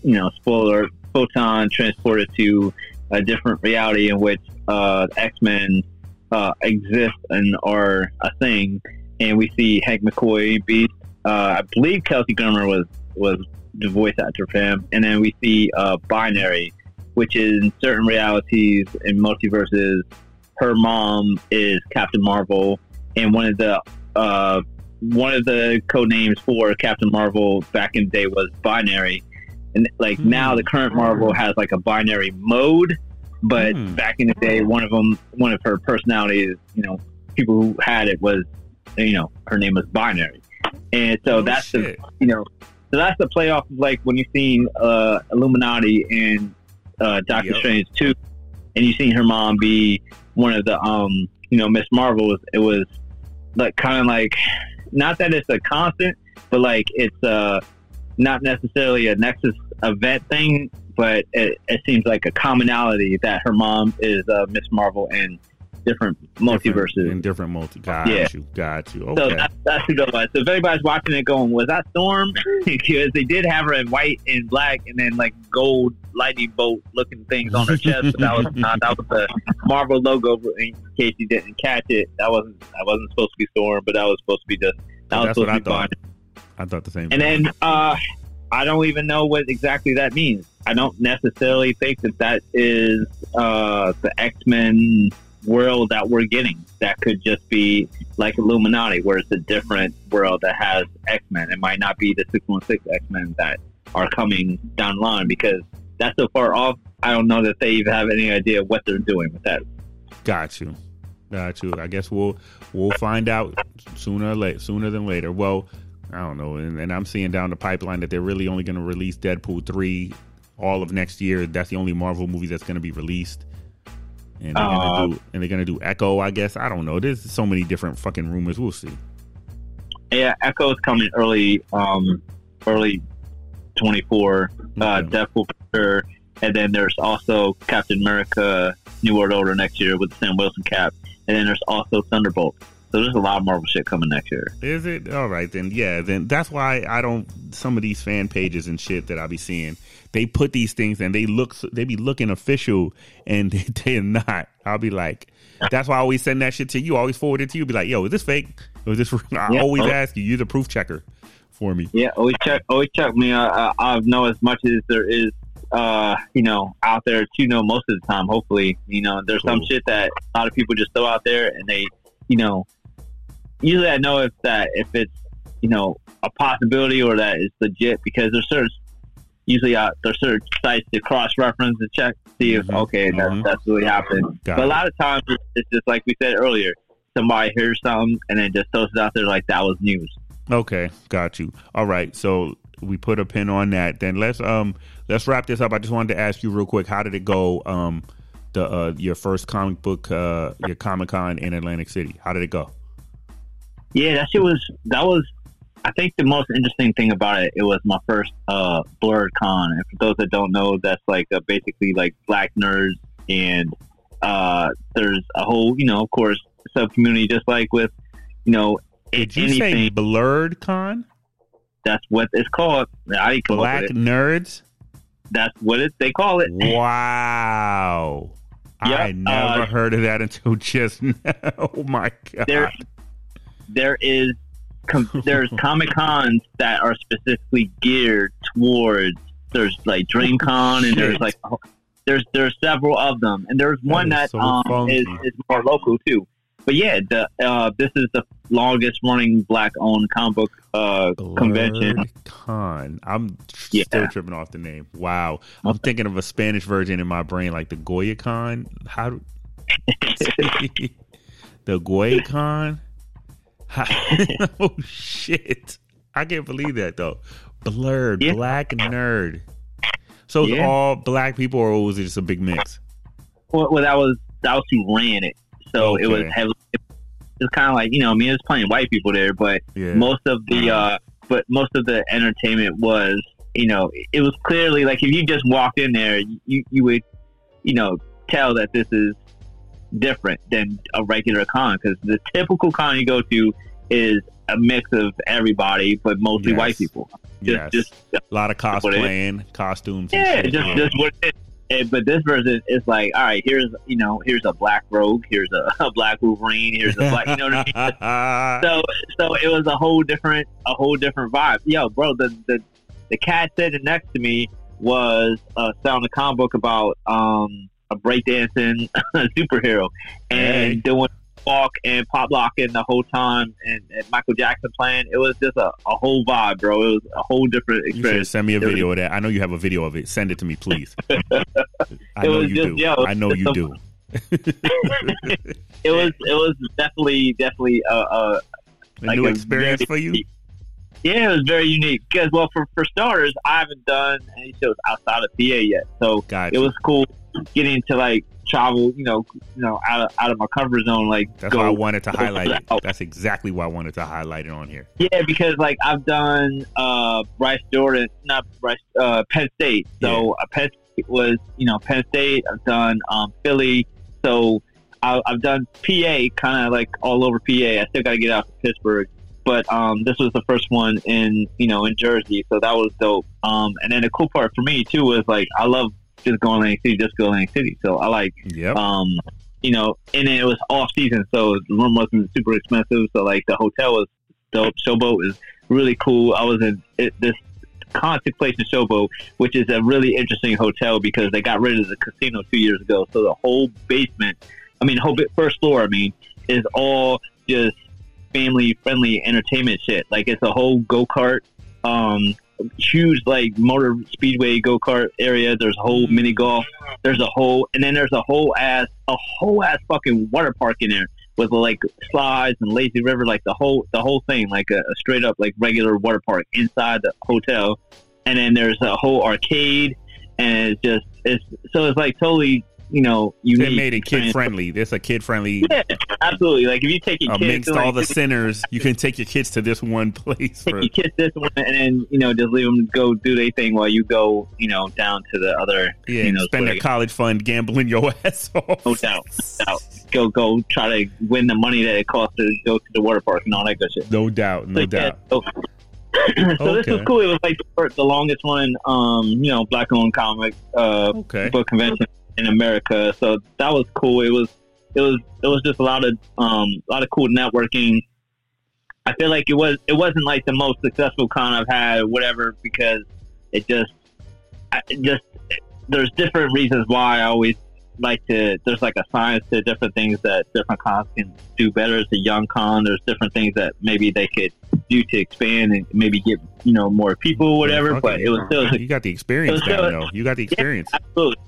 you know spoiler photon transported to a different reality in which uh, X Men uh, exist and are a thing, and we see Hank McCoy be. Uh, I believe Kelsey Grammer was was the voice actor for him, and then we see uh, Binary, which is in certain realities and multiverses her mom is Captain Marvel, and one of the uh, one of the code names for Captain Marvel back in the day was binary, and like Hmm. now the current Marvel has like a binary mode, but Hmm. back in the day, one of them, one of her personalities, you know, people who had it was, you know, her name was binary, and so Oh, that's the you know, so that's the playoff of like when you've seen uh, Illuminati and uh, Doctor Yep. Strange two, and you've seen her mom be one of the um you know Miss Marvel. It was like kind of like not that it's a constant, but like it's uh not necessarily a Nexus event thing, but it, it seems like a commonality that her mom is uh, Miss Marvel in different multiverses. in different multi. Got Yeah. you, got you. So that's, that's who that was. So if anybody's watching it going, was that Storm? because they did have her in white and black and then like gold lightning bolt looking things on her chest. But that was not, that was the Marvel logo in case you didn't catch it. That wasn't that wasn't supposed to be Storm, but that was supposed to be just that was that's supposed to be thought. I thought the same. And thing. then uh, I don't even know what exactly that means. I don't necessarily think that that is uh, the X Men world that we're getting. That could just be like Illuminati, where it's a different world that has X Men. It might not be the six one six X Men that are coming down the line because that's so far off. I don't know that they even have any idea what they're doing with that. Got you. Got you. I guess we'll we'll find out sooner or late, sooner than later. Well, I don't know. And, and I'm seeing down the pipeline that they're really only going to release Deadpool three all of next year. That's the only Marvel movie that's going to be released. And they're Uh, do and they're gonna do Echo. I guess I don't know. There's so many different fucking rumors. We'll see. Yeah, Echo is coming early, um, early twenty four. Uh, Deadpool for sure. And then there's also Captain America: New World Order next year with the Sam Wilson cap. And then there's also Thunderbolt. So there's a lot of Marvel shit coming next year. Is it all right then? Yeah, then that's why I don't. Some of these fan pages and shit that I'll be seeing, they put these things and they look, they be looking official, and they, they're not. I'll be like, that's why I always send that shit to you. I Always forward it to you. Be like, yo, is this fake? Or is this? real? I Yeah. always Oh. ask you. You're the proof checker for me. Yeah, always check. Always check me. Uh, uh, I know as much as there is, uh, you know, out there to know most of the time. Hopefully, you know, there's some shit that a lot of people just throw out there, and they, you know, usually I know if that if it's you know a possibility or that it's legit because there's certain usually uh, there's certain sites to cross reference and check see if Mhm. okay that, Mhm. that's really happened. Got but a lot of times it's, it's just like we said earlier, somebody hears something and then just throws it out there like that was news. Okay, got you. All right, so we put a pin on that. Then let's um let's wrap this up. I just wanted to ask you real quick, how did it go? Um, the uh your first comic book, uh, your Comic Con in Atlantic City. How did it go? Yeah, that shit was that was. I think the most interesting thing about it, it was my first uh, Blerd Con. And for those that don't know, that's like uh, basically like black nerds, and uh, there's a whole, you know, of course, sub community, just like with, you know, Did you say anything. blerd con? That's what it's called. I Black nerds? That's what it, they call it. Wow. I never uh, heard of that until just now. Oh my god. There, there is com- there's comic cons that are specifically geared towards. There's like DreamCon, and there's like there's there's several of them, and there's one is that, so um is, is more local too. But yeah, the uh, this is the longest running black owned comic book uh, convention. Con. I'm Yeah. still tripping off the name. Wow. I'm thinking of a Spanish version in my brain, like the Goya Con. How do the Goya Con? Oh shit. I can't believe that though. Blerd, Yeah. black nerd. So Yeah. all black people or was it just a big mix? Well, well, that was that was who ran it, so it was heavily. It's kind of like you know, I mean, there's plenty of white people there, but Yeah. most of the uh but most of the entertainment was you know it was clearly like if you just walked in there you you would you know tell that this is different than a regular con because the typical con you go to is a mix of everybody but mostly Yes. white people just yes. just a lot of what it is. cosplaying, costumes. yeah, just just what it is. But this version is like, all right, here's you know, here's a black rogue, here's a, a black Wolverine, here's a black, you know what I mean? so so it was a whole different a whole different vibe. Yo, bro, the the, the cat sitting next to me was uh selling a comic book about um a breakdancing superhero and Hey. doing walk and pop locking the whole time and, and Michael Jackson playing. It was just a, a whole vibe, bro. It was a whole different experience. send me a video of that. I know you have a video of it. Send it to me, please. I It know was you just- do. yo, I know you do. it was it was definitely definitely a, a A like new experience very for you. Yeah, it was very unique because well, for for starters, I haven't done any shows outside of PA yet, so Gotcha. it was cool getting to like travel, you know, you know, out of out of my comfort zone. Like That's go, why I wanted to highlight it. out. That's exactly why I wanted to highlight it on here. Yeah, because like I've done uh Bryce Jordan, not Bryce, uh Penn State. So uh, Penn State was, you know, Penn State. I've done um Philly. So I, I've done PA, kind of like all over PA. I still got to get out to Pittsburgh, but um this was the first one in you know in Jersey, so that was dope. Um and then the cool part for me too was like I love just going to Atlantic City, just go to Atlantic City. So I like Yep. um, you know, and then it was off season, so the room wasn't super expensive. So like the hotel was dope. Showboat was really cool. I was in it, this in Showboat, which is a really interesting hotel because they got rid of the casino two years ago. So the whole basement, I mean, whole first floor, I mean, is all just family friendly entertainment shit. Like it's a whole go kart, um, huge like motor speedway go kart area. There's a whole mini golf. There's a whole, and then there's a whole ass, a whole ass fucking water park in there with like slides and lazy river, like the whole, the whole thing, like a, a straight up like regular water park inside the hotel. And then there's a whole arcade, and it's just it's so it's like totally you know unique. They made it kid friendly. This a kid friendly. Yeah, absolutely. Like if you take your kids Amongst to, like, all the sinners, you can take your kids to this one place. take For, your kids this one, and then you know just leave them go do their thing while you go you know down to the other yeah, you know spend their college fund gambling your ass off. No doubt, no doubt. Go go try to win the money that it costs to go to the water park and all that good shit. No doubt, no So, yeah, doubt. so so this was cool. It was like the, the longest one, um, you know, black owned comic uh, Okay. book convention in America. So that was cool. It was it was it was just a lot of um a lot of cool networking. I feel like it was it wasn't like the most successful con I've had, whatever, because it just I, it just there's different reasons why I always like to. There's like a science to different things that different cons can do better. As a young con, there's different things that maybe they could do to expand and maybe get you know more people, whatever. Fuck But it was still You got the experience though. You got the experience. absolutely.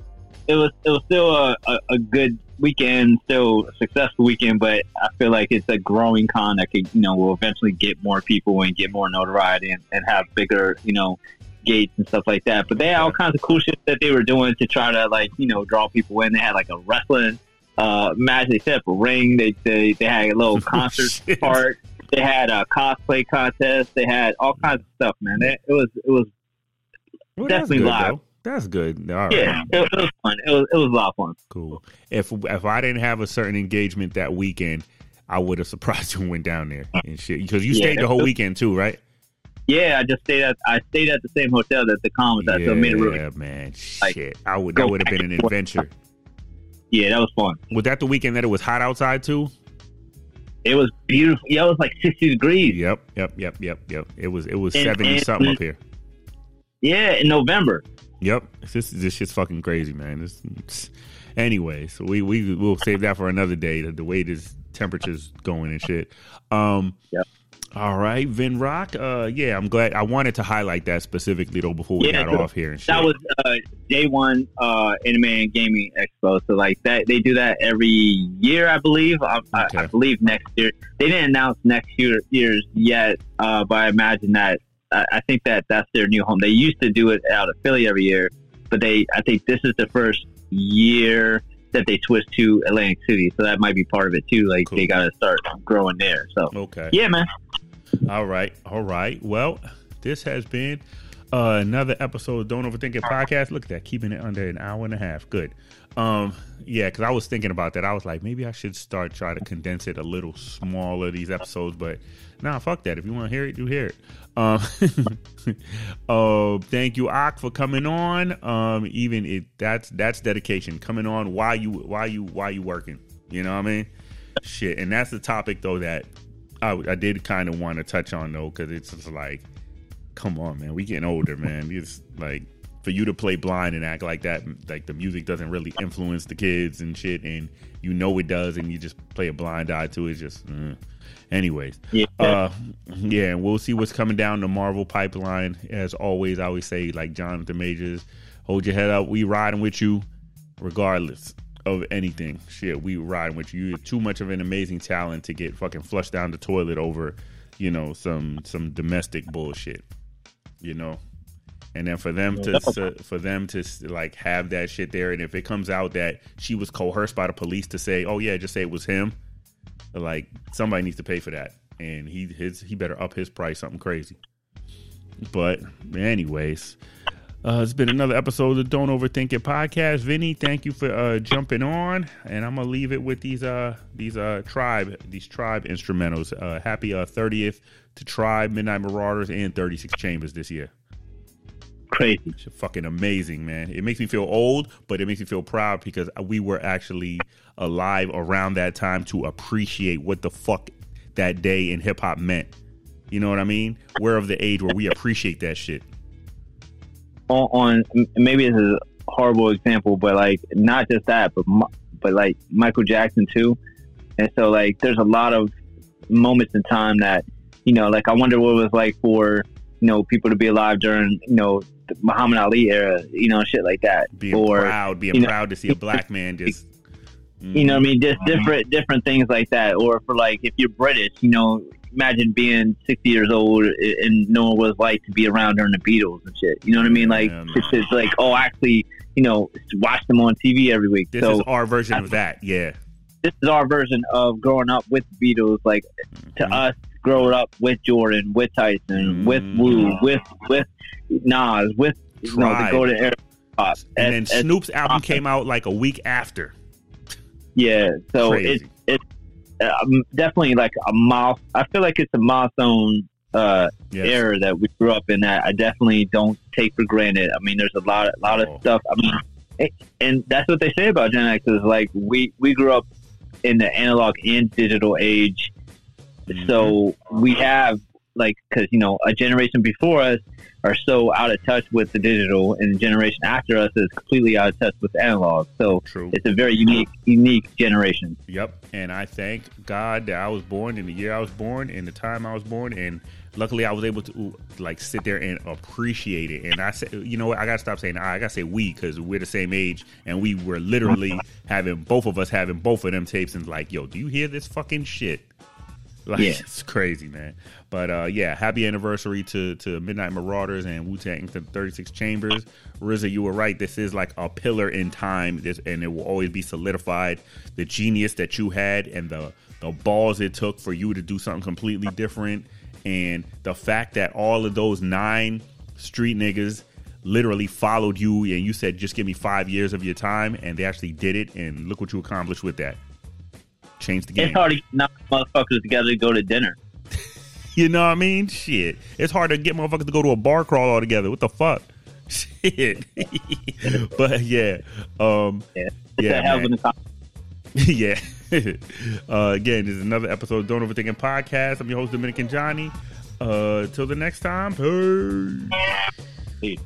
It was it was still a, a, a good weekend, still a successful weekend, but I feel like it's a growing con that could you know will eventually get more people and get more notoriety and, and have bigger you know gates and stuff like that. But they had all kinds of cool shit that they were doing to try to like you know draw people in. They had like a wrestling uh, match. They set up a ring. They they, they had a little concert Shit. part. They had a cosplay contest. They had all kinds of stuff, man. It, it was it was Well, definitely good, live. though. That's good. All right. yeah, it, it was fun. It was it was a lot of fun. Cool. If if I didn't have a certain engagement that weekend, I would have surprised you and went down there and shit because you Yeah, stayed the whole weekend too, right? Yeah, I just stayed at I stayed at the same hotel that the con was at, so it made it really Yeah, man. like, Shit, I would. That would have been an adventure. yeah, that was fun. Was that the weekend that it was hot outside too? It was beautiful. Yeah, it was like sixty degrees. Yep, yep, yep, yep, yep. It was it was And- seventy and- something up here. Yeah, in November. Yep, this this shit's fucking crazy, man. This, anyway, so we we will save that for another day. The, the way this temperature's going and shit. Um, Yep. All right, Vin Rock. Uh, yeah, I'm glad. I wanted to highlight that specifically though before we Yeah, got so off here and shit. That was uh, day one uh, anime and gaming expo. So like that, they do that every year, I believe. I, I, I believe next year. They didn't announce next year years yet, uh, but I imagine that. I, I think that that's their new home. They used to do it out of Philly every year, but they. I think this is the first year that they switched to Atlantic City, so that might be part of it too. Like Cool. they got to start growing there. So okay. yeah, man. All right, all right. Well, this has been uh, another episode of Don't Overthink It podcast. Look at that, keeping it under an hour and a half. Good. Um, yeah, because I was thinking about that. I was like, maybe I should start try to condense it a little smaller these episodes, but nah, fuck that. If you want to hear it, you hear it. Um, uh, thank you, Ak, for coming on. Um, even it that's that's dedication coming on while you while you while you working. You know what I mean? Shit, and that's the topic though that I, I did kind of want to touch on though, because it's just like, come on, man, we getting older, man. It's like for you to play blind and act like that, like the music doesn't really influence the kids and shit, and you know it does, and you just play a blind eye to it. Just, uh. Anyways, Yeah. uh, yeah, and we'll see what's coming down the Marvel pipeline. As always, I always say, like Jonathan Majors, hold your head up. We riding with you, regardless of anything. Shit, we riding with you. You're too much of an amazing talent to get fucking flushed down the toilet over, you know, some some domestic bullshit. You know, and then for them to, to for them to like have that shit there, and if it comes out that she was coerced by the police to say, "Oh yeah, just say it was him," like somebody needs to pay for that, and he his he better up his price something crazy. But anyways, uh, it's been another episode of Don't Overthink It podcast. Vinny, thank you for uh, jumping on, and I'm gonna leave it with these uh these uh tribe these tribe instrumentals. Uh, happy uh thirtieth to Tribe, Midnight Marauders, and Thirty Six Chambers this year. Crazy. It's fucking amazing, man. It makes me feel old, but it makes me feel proud because we were actually alive around that time to appreciate what the fuck that day in hip hop meant. You know what I mean? We're of the age where we appreciate that shit. on, on maybe it's a horrible example, but like not just that, but but like Michael Jackson too. And so like there's a lot of moments in time that you know, like I wonder what it was like for you know people to be alive during you know the Muhammad Ali era, you know, shit like that, Being or proud, being you know, proud to see a black man just you know what I mean? Just different different things like that. Or for like if you're British, you know, imagine being sixty years old and knowing what it's like to be around during the Beatles and shit. You know what I mean? Like Yeah, it's just like, oh actually, you know, watch them on TV every week. This so is our version of that. Yeah. this is our version of growing up with Beatles. Like to Mhm. us, growing up with Jordan, with Tyson, with Mhm. Wu, with with Nas, with you know the Tribe. golden era. Pop. And then Snoop's album came out like a week after. Yeah, so it's it's um, definitely like a mile. I feel like it's a milestone uh, Yes. era that we grew up in. That I definitely don't take for granted. I mean, there's a lot, a lot Oh. of stuff. I mean, it- and that's what they say about Gen X is like we we grew up in the analog and digital age, Mm-hmm. so we have like because you know a generation before us are so out of touch with the digital, and the generation after us is completely out of touch with analog. So True. it's a very unique unique generation. Yep. And I thank God that I was born in the year I was born, in the time I was born, and luckily I was able to like sit there and appreciate it. And I said, you know what? I gotta stop saying I. I gotta say we because we're the same age, and we were literally having both of us having both of them tapes, and like, yo, do you hear this fucking shit? Like Yeah. it's crazy, man. But uh, yeah, happy anniversary to to Midnight Marauders and Wu Tang to Thirty Six Chambers. RZA, you were right. This is like a pillar in time, this, and it will always be solidified. The genius that you had and the the balls it took for you to do something completely different, and the fact that all of those nine street niggas literally followed you and you said just give me five years of your time and they actually did it and look what you accomplished with that changed the game. It's hard to get motherfuckers together to go to dinner. You know what I mean? Shit. It's hard to get motherfuckers to go to a bar crawl all together. What the fuck? Shit. but yeah. Um Yeah, Yeah, man. of a time. yeah. uh again, this is another episode of Don't Overthinking Podcast. I'm your host, Dominican Johnny. Uh till the next time. Peace. Peace.